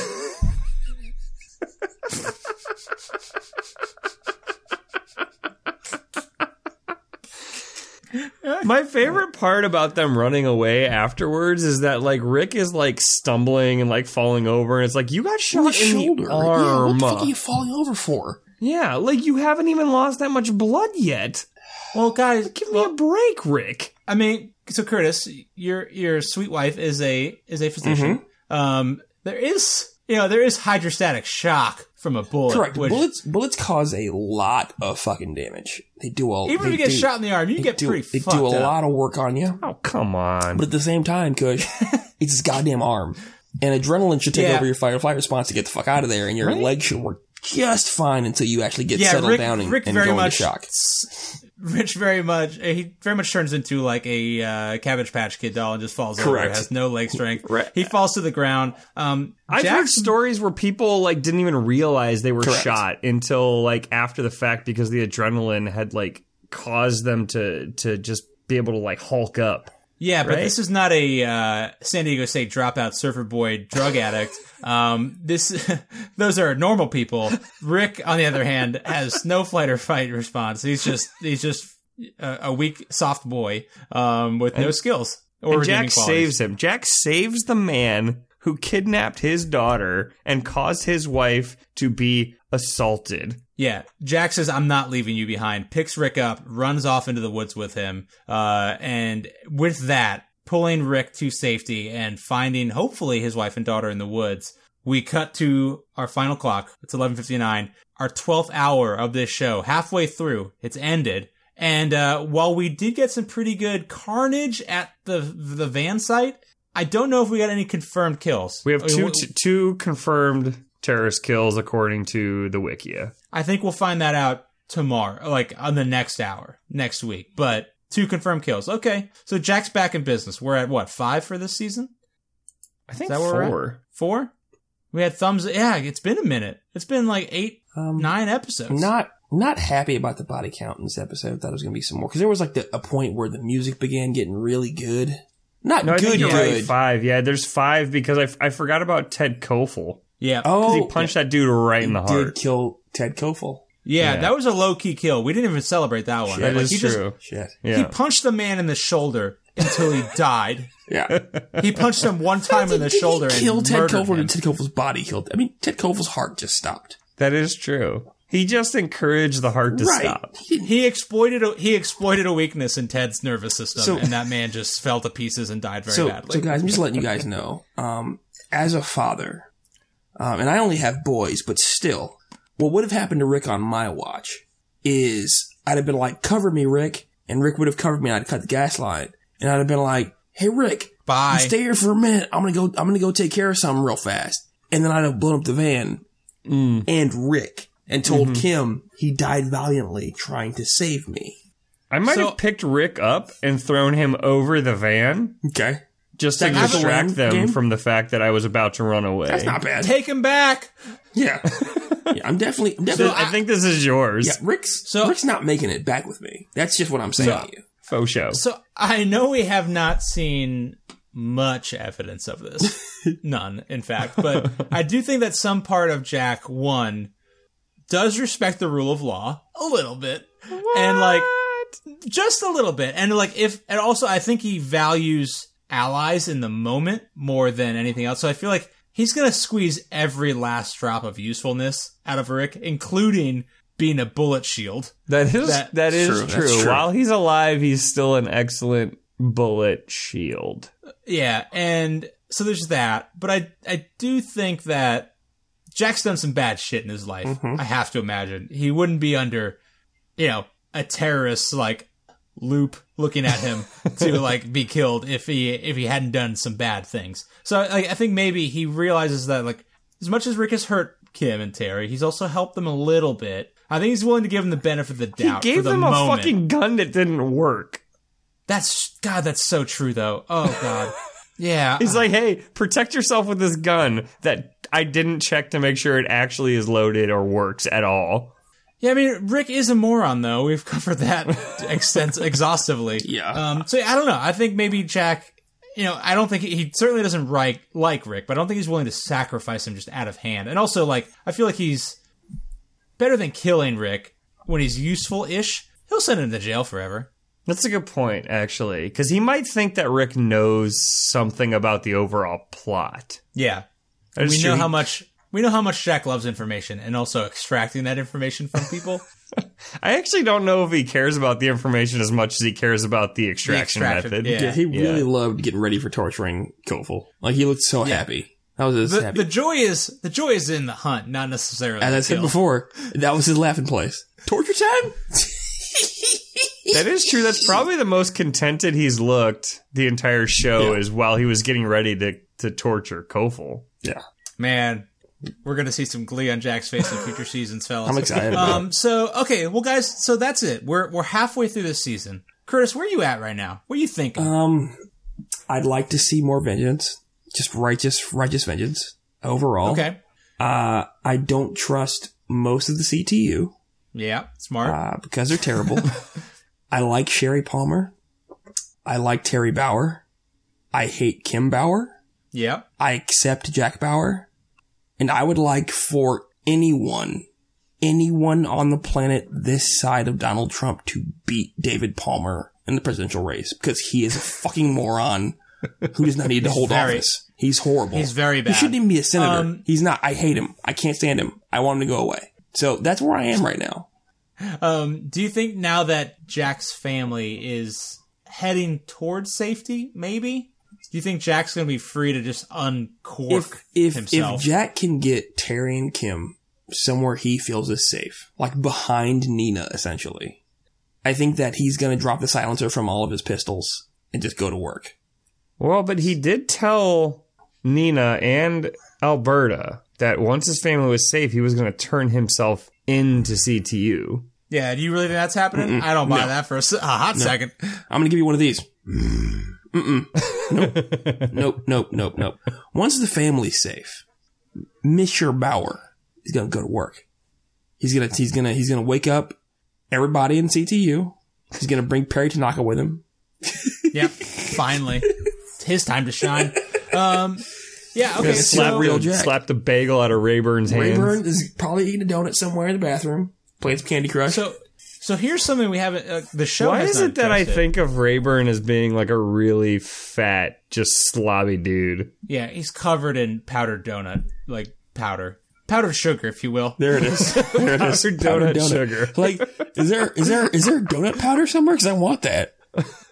My favorite part about them running away afterwards is that like Rick is like stumbling and like falling over, and it's like you got shot in shoulder. the Yeah, what the fuck are you falling over for? Yeah, like you haven't even lost that much blood yet. Well, guys, Give me a break, Rick. I mean, so Curtis, your your sweet wife is a is a physician. Mm-hmm. Um, there is you know, there is hydrostatic shock from a bullet. Correct. which- bullets bullets cause a lot of fucking damage. They do a Even if you get do- shot in the arm, you they get do, pretty They fucked do a up. lot of work on you, Oh, come on. but at the same time, Kush, it's his goddamn arm, and adrenaline should take Yeah. over your fight or flight response to get the fuck out of there, and your leg should work just fine until you actually get yeah, settled Rick, down and, Rick and very go into much shock. Rich very much he very much turns into like a uh, Cabbage Patch Kid doll and just falls over. Correct. Has no leg strength. Right. He falls to the ground. Um, I've Jack- heard stories where people like didn't even realize they were Correct. shot until like after the fact because the adrenaline had like caused them to to just be able to like hulk up. Yeah, but right? this is not a uh, San Diego State dropout surfer boy drug addict. Um, this those are normal people. Rick, on the other hand, has no flight or fight response. He's just he's just a, a weak, soft boy um, with no skills or And Jack qualities. saves him. Jack saves the man who kidnapped his daughter and caused his wife to be assaulted. Yeah, Jack says, "I'm not leaving you behind." Picks Rick up, runs off into the woods with him, uh, and with that, pulling Rick to safety and finding hopefully his wife and daughter in the woods. We cut to our final clock. It's 11:59, our 12th hour of this show. Halfway through, it's ended. And uh, while we did get some pretty good carnage at the the van site, I don't know if we got any confirmed kills. We have I mean, two t- two confirmed terrorist kills according to the Wikia. I think we'll find that out tomorrow, like on the next hour, next week. But two confirmed kills. Okay. So Jack's back in business. We're at what, five for this season? I think Is that where we're four. Four? We had thumbs. Yeah, it's been a minute. It's been like eight, Um, nine episodes. not not happy about the body count in this episode. I thought it was gonna be some more because there was like the, a point where the music began getting really good. Not No, I good, think you're good. right. Five. Yeah, there's five because I, f- I forgot about Ted Cofell. Yeah. Oh, He punched that dude right in the heart. did kill Ted Cofell. yeah, yeah. that was a low key kill. We didn't even celebrate that one. That Like, is he just- true. Shit. he punched the man in the shoulder until he died. Yeah. He punched him one time in the Did shoulder He kill and Ted murdered Cofell, him. did Ted Cofell's body killed? I mean, Ted Cofell's heart just stopped. That is true. He just encouraged the heart to stop. He. He exploited a, he exploited a weakness in Ted's nervous system, So- and that man just fell to pieces and died very So, badly. so guys, I'm just letting you guys know. Um, as a father, um, and I only have boys, but still, what would have happened to Rick on my watch is I'd have been like, "Cover me, Rick," and Rick would have covered me. and I'd cut the gas line, and I'd have been like, "Hey, Rick, Bye. you stay here for a minute. I'm gonna go. I'm gonna go take care of something real fast." And then I'd have blown up the van and Rick, and told Kim he died valiantly trying to save me. I might So- have picked Rick up and thrown him over the van Okay, just to That kind of a distract win them game? from the fact that I was about to run away. that's not bad. Take him back. Yeah, yeah. I'm definitely, I'm definitely. I think this is yours. Yeah, Rick's So- Rick's not making it back with me. That's just what I'm saying So- to you. Faux show. So I know we have not seen much evidence of this. None, in fact. But I do think that some part of Jack one does respect the rule of law a little bit. And like just a little bit. And like if and also I think he values allies in the moment more than anything else. So I feel like he's gonna squeeze every last drop of usefulness out of Rick, including being a bullet shield. That is That- that is True, true. true. While he's alive, he's still an excellent bullet shield. Yeah, and so there's that. But I I do think that Jack's done some bad shit in his life. Mm-hmm. I have to imagine he wouldn't be under, you know, a terrorist like loop looking at him to like be killed if he if he hadn't done some bad things. So like, I think maybe he realizes that like as much as Rick has hurt Kim and Teri, he's also helped them a little bit. I think he's willing to give them the benefit of the He doubt. for gave the them a moment. fucking gun that didn't work. That's God. That's so true, though. Oh God. Yeah. He's like, "Hey, protect yourself with this gun that I didn't check to make sure it actually is loaded or works at all." Yeah, I mean, Rick is a moron, though. We've covered that extens- exhaustively. Yeah. Um, so I don't know. I think maybe Jack. You know, I don't think he, he certainly doesn't like like Rick, but I don't think he's willing to sacrifice him just out of hand. And also, like, I feel like he's better than killing Rick when he's useful-ish. He'll send him to jail forever. That's a good point, actually, because he might think that Rick knows something about the overall plot. Yeah, we know He- how much we know how much Jack loves information, and also extracting that information from people. I actually don't know if he cares about the information as much as he cares about the extraction, extraction, method. yeah. Yeah, he Yeah. really loved getting ready for torturing Cofell. Like he looked so happy. That was his The, happy. the joy is the joy is in the hunt, not necessarily. As I said kill. before, that was his laughing place. Torture time? That is true. That's probably the most contented he's looked the entire show is while he was getting ready to, to torture Cofell. Yeah. Man, we're gonna see some glee on Jack's face in future seasons, fellas. I'm excited Um, so okay, well, guys, so that's it. We're we're halfway through this season. Curtis, where are you at right now? What are you thinking? Um, I'd like to see more vengeance. Just righteous, righteous vengeance overall. okay, Uh, I don't trust most of the CTU, yeah, smart. uh, because they're terrible. I like Sherry Palmer. I like Teri Bauer. I hate Kim Bauer. yeah, I accept Jack Bauer. And I would like for anyone, anyone on the planet this side of Donald Trump to beat David Palmer in the presidential race because he is a fucking moron who does not need to hold very- office. He's horrible. He's very bad. He shouldn't even be a senator. Um, He's not. I hate him. I can't stand him. I want him to go away. So that's where I am right now. Um, do you think now that Jack's family is heading towards safety, maybe? Do you think Jack's gonna be free to just uncork If if himself? if Jack can get Teri and Kim somewhere he feels is safe, like behind Nina, essentially, I think that he's going to drop the silencer from all of his pistols and just go to work. Well, but he did tell Nina and Alberta that once his family was safe, he was going to turn himself into CTU. yeah, do you really think that's happening? I don't buy No. that for a hot second. I'm going to give you one of these. Mm-mm. Nope. nope. Nope. Nope. Nope. Once the family's safe, Mr. Bauer is going to go to work. He's gonna he's gonna he's gonna wake up everybody in CTU. He's gonna bring Perry Tanaka with him. Yep, finally, it's his time to shine. Um, yeah, okay. Yes, So, slap real the, Jack. slapped the bagel out of Rayburn's hands. Rayburn is probably eating a donut somewhere in the bathroom, playing some Candy Crush. so, so here's something we haven't. Uh, the show. Why has is not it that I addressed think of Rayburn as being like a really fat, just slobby dude? Yeah, he's covered in powdered donut, like powder, powdered sugar, if you will. there it is. There it is. Powdered Powdered donut sugar. Like, is there is there is there donut powder somewhere? Because I want that.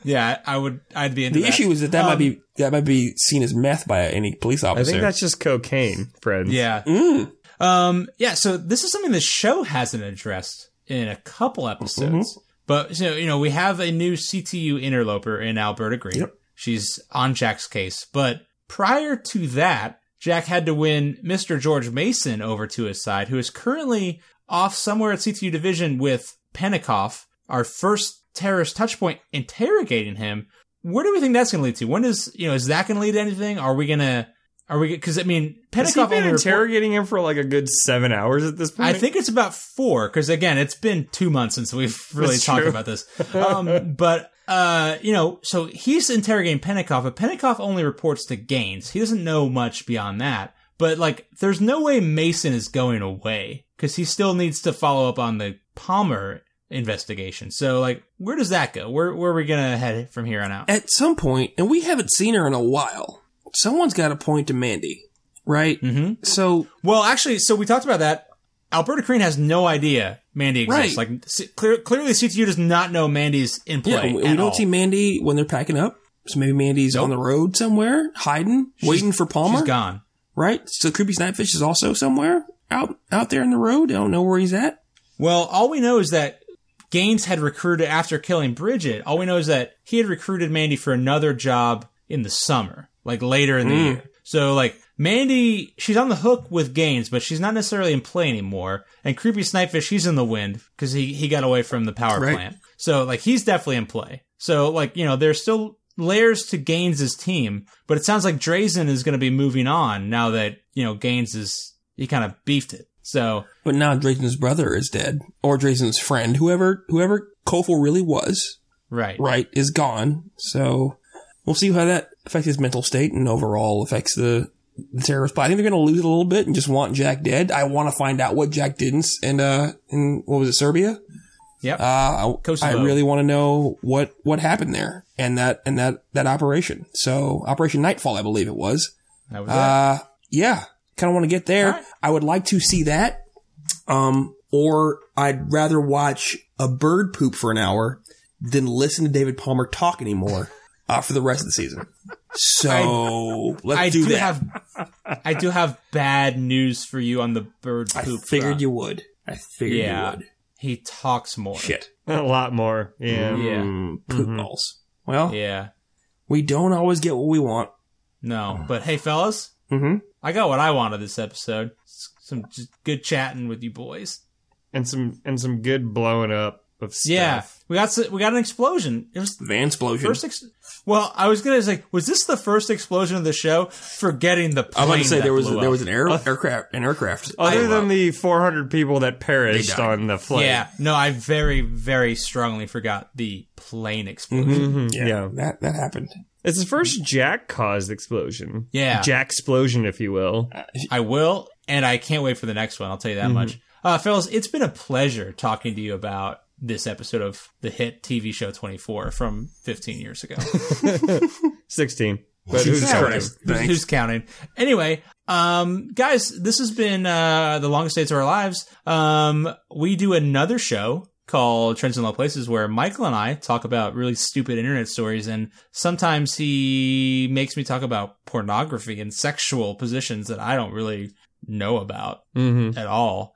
Yeah, I would. I'd be into The that. issue is that that might Um, be that might be seen as meth by any police officer. I think that's just cocaine, Fred. Yeah. Mm. Um. Yeah. So this is something the show hasn't addressed in a couple episodes. Mm-hmm. But so you know, we have a new CTU interloper in Alberta Greene. Yep. She's on Jack's case, but prior to that, Jack had to win Mr. George Mason over to his side, who is currently off somewhere at CTU Division with Penticoff, our first terrorist touchpoint, interrogating him. Where do we think that's going to lead to? When is you know is that going to lead to anything? Are we going to are we? Because I mean, Has he Penticoff been only report- interrogating him for like a good seven hours at this point? I think it's about four because again, it's been two months since we've really That's talked true. about this. Um, but uh, you know, so he's interrogating Penticoff, but Penticoff only reports to Gaines. He doesn't know much beyond that. But like, there's no way Mason is going away because he still needs to follow up on the Palmer investigation. So like, where does that go? Where where are we gonna head from here on out? at some point, and we haven't seen her in a while. Someone's got to point to Mandy, right? Mm-hmm. So Well, actually, so we talked about that. Alberta Crane has no idea Mandy exists. Right. Like, c- clear, clearly, CTU does not know Mandy's in play. yeah, we, we don't all. see Mandy when they're packing up. So maybe Mandy's on the road somewhere, hiding, waiting for Palmer. She's gone. right? So creepy snipefish is also somewhere out out there in the road. I don't know where he's at. Well, all we know is that Gaines had recruited after killing Bridget. All we know is that he had recruited Mandy for another job in the summer, like later in the Mm. year. So, like, Mandy, she's on the hook with Gaines, but she's not necessarily in play anymore. And Creepy Snipefish, he's in the wind because he, he got away from the power Right. plant. So, like, he's definitely in play. So, like, you know, there's still layers to Gaines' team, but it sounds like Drazen is going to be moving on now that, you know, Gaines is, he kind of beefed it. So, But now Drazen's brother is dead, or Drazen's friend, whoever whoever Cofell really was, right. right, is gone. So we'll see how that affects his mental state and overall affects the, the terrorist plot. I think they're going to lose it a little bit and just want Jack dead. I want to find out what Jack did in, s- in uh in what was it Serbia? Yep. Uh, I, I really want to know what what happened there and that and that that operation. So Operation Nightfall, I believe it was. that was it. Uh, yeah, kind of want to get there. Alright. I would like to see that. Um, or I'd rather watch a bird poop for an hour than listen to David Palmer talk anymore. Uh, for the rest of the season. So let's I do, do, that. have, I do have bad news for you on the bird poop. I figured front. you would. I figured Yeah. you would. He talks more. Shit. A lot more. Yeah. Yeah. Mm, poop balls. Well, Yeah. we don't always get what we want. No, but hey, fellas, Mm-hmm. I got what I wanted this episode. Some just good chatting with you boys. And some and some good blowing up of stuff. Yeah, we got we got an explosion. It was the Van explosion. first. Ex- well, I was gonna say, was this the first explosion of the show? Forgetting the I plane was about to say there was blew there was an air, aircraft an aircraft. Other than up. the 400 people that perished on the flight. Yeah, no, I very very strongly forgot the plane explosion. Mhm, yeah, yeah. that that happened. It's the first Jack caused explosion. Yeah. Jack explosion, if you will. I will, and I can't wait for the next one. I'll tell you that Mm-hmm. much. Uh, fellas, it's been a pleasure talking to you about this episode of the hit TV show 24 from 15 years ago. 16. But who's Jesus counting? Thanks. Who's counting? Anyway, um, guys, this has been uh, the longest days of our lives. Um, we do another show called Trends in Low Places where Michael and I talk about really stupid internet stories, and sometimes he makes me talk about pornography and sexual positions that I don't really know about Mm-hmm. at all.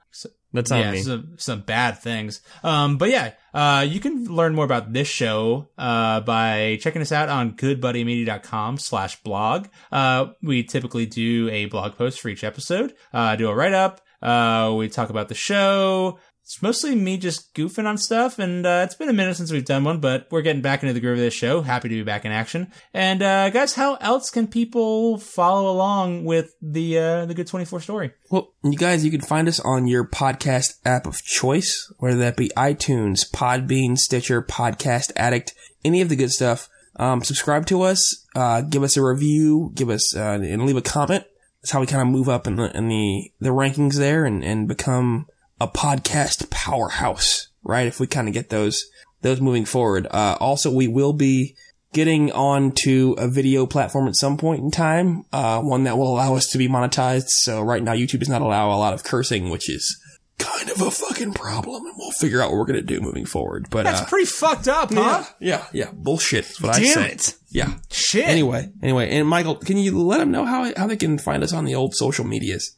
That's on yeah, me. some some bad things. Um, but yeah, uh, you can learn more about this show uh, by checking us out on goodbuddymedia.com slash blog. Uh, we typically do a blog post for each episode, uh, do a write up. Uh, we talk about the show. It's mostly me just goofing on stuff, and uh, it's been a minute since we've done one, but we're getting back into the groove of this show. Happy to be back in action. And uh, guys, how else can people follow along with the uh, the Good Twenty Four story? Well, you guys, you can find us on your podcast app of choice, whether that be iTunes, Podbean, Stitcher, Podcast Addict, any of the good stuff. Um, subscribe to us, uh, give us a review, give us, uh, and leave a comment. That's how we kind of move up in the, in the, the rankings there and, and become a podcast powerhouse, right? If we kind of get those, those moving forward. Uh, also, we will be getting on to a video platform at some point in time, uh, one that will allow us to be monetized. So right now, YouTube does not allow a lot of cursing, which is kind of a fucking problem, and we'll figure out what we're gonna do moving forward. But That's uh, pretty fucked up, huh? yeah, yeah, yeah, bullshit. Is what I Damn say. it. Yeah. Shit. Anyway, anyway, and Michael, can you let them know how how they can find us on the old social medias?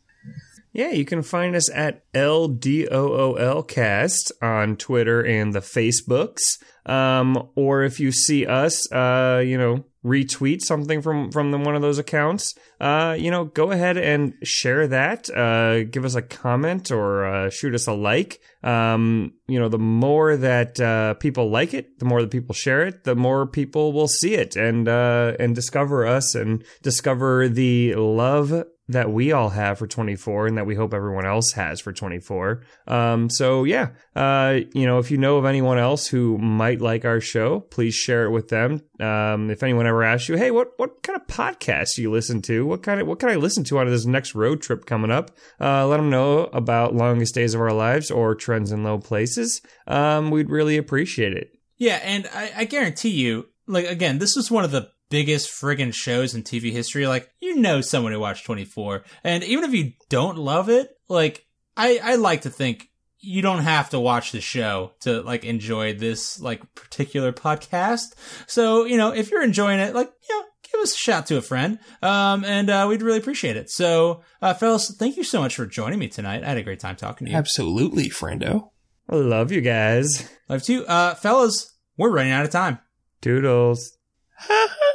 Yeah, you can find us at LDOOL Cast on Twitter and the Facebooks. Um, or if you see us, uh, you know, retweet something from from the, one of those accounts, uh, you know, go ahead and share that. Uh, give us a comment or uh, shoot us a like. Um, you know, the more that uh, people like it, the more that people share it, the more people will see it and uh, and discover us and discover the love that we all have for 24 and that we hope everyone else has for 24. Um, so yeah, uh, you know, if you know of anyone else who might like our show, please share it with them. Um, if anyone ever asks you, Hey, what, what kind of podcast do you listen to? What kind of, what can I listen to on this next road trip coming up? Uh, let them know about longest days of our lives or trends in low places. Um, we'd really appreciate it. Yeah, and I, I guarantee you, like again, this is one of the biggest friggin' shows in TV history. Like, you know someone who watched 24. And even if you don't love it, like, I, I like to think you don't have to watch the show to like enjoy this like particular podcast. So, you know, if you're enjoying it, like, you know, give us a shout to a friend. Um, and, uh, we'd really appreciate it. So, uh, fellas, thank you so much for joining me tonight. I had a great time talking to you. Absolutely, friendo. I love you guys. Love you. Uh, fellas, we're running out of time. Doodles. Ha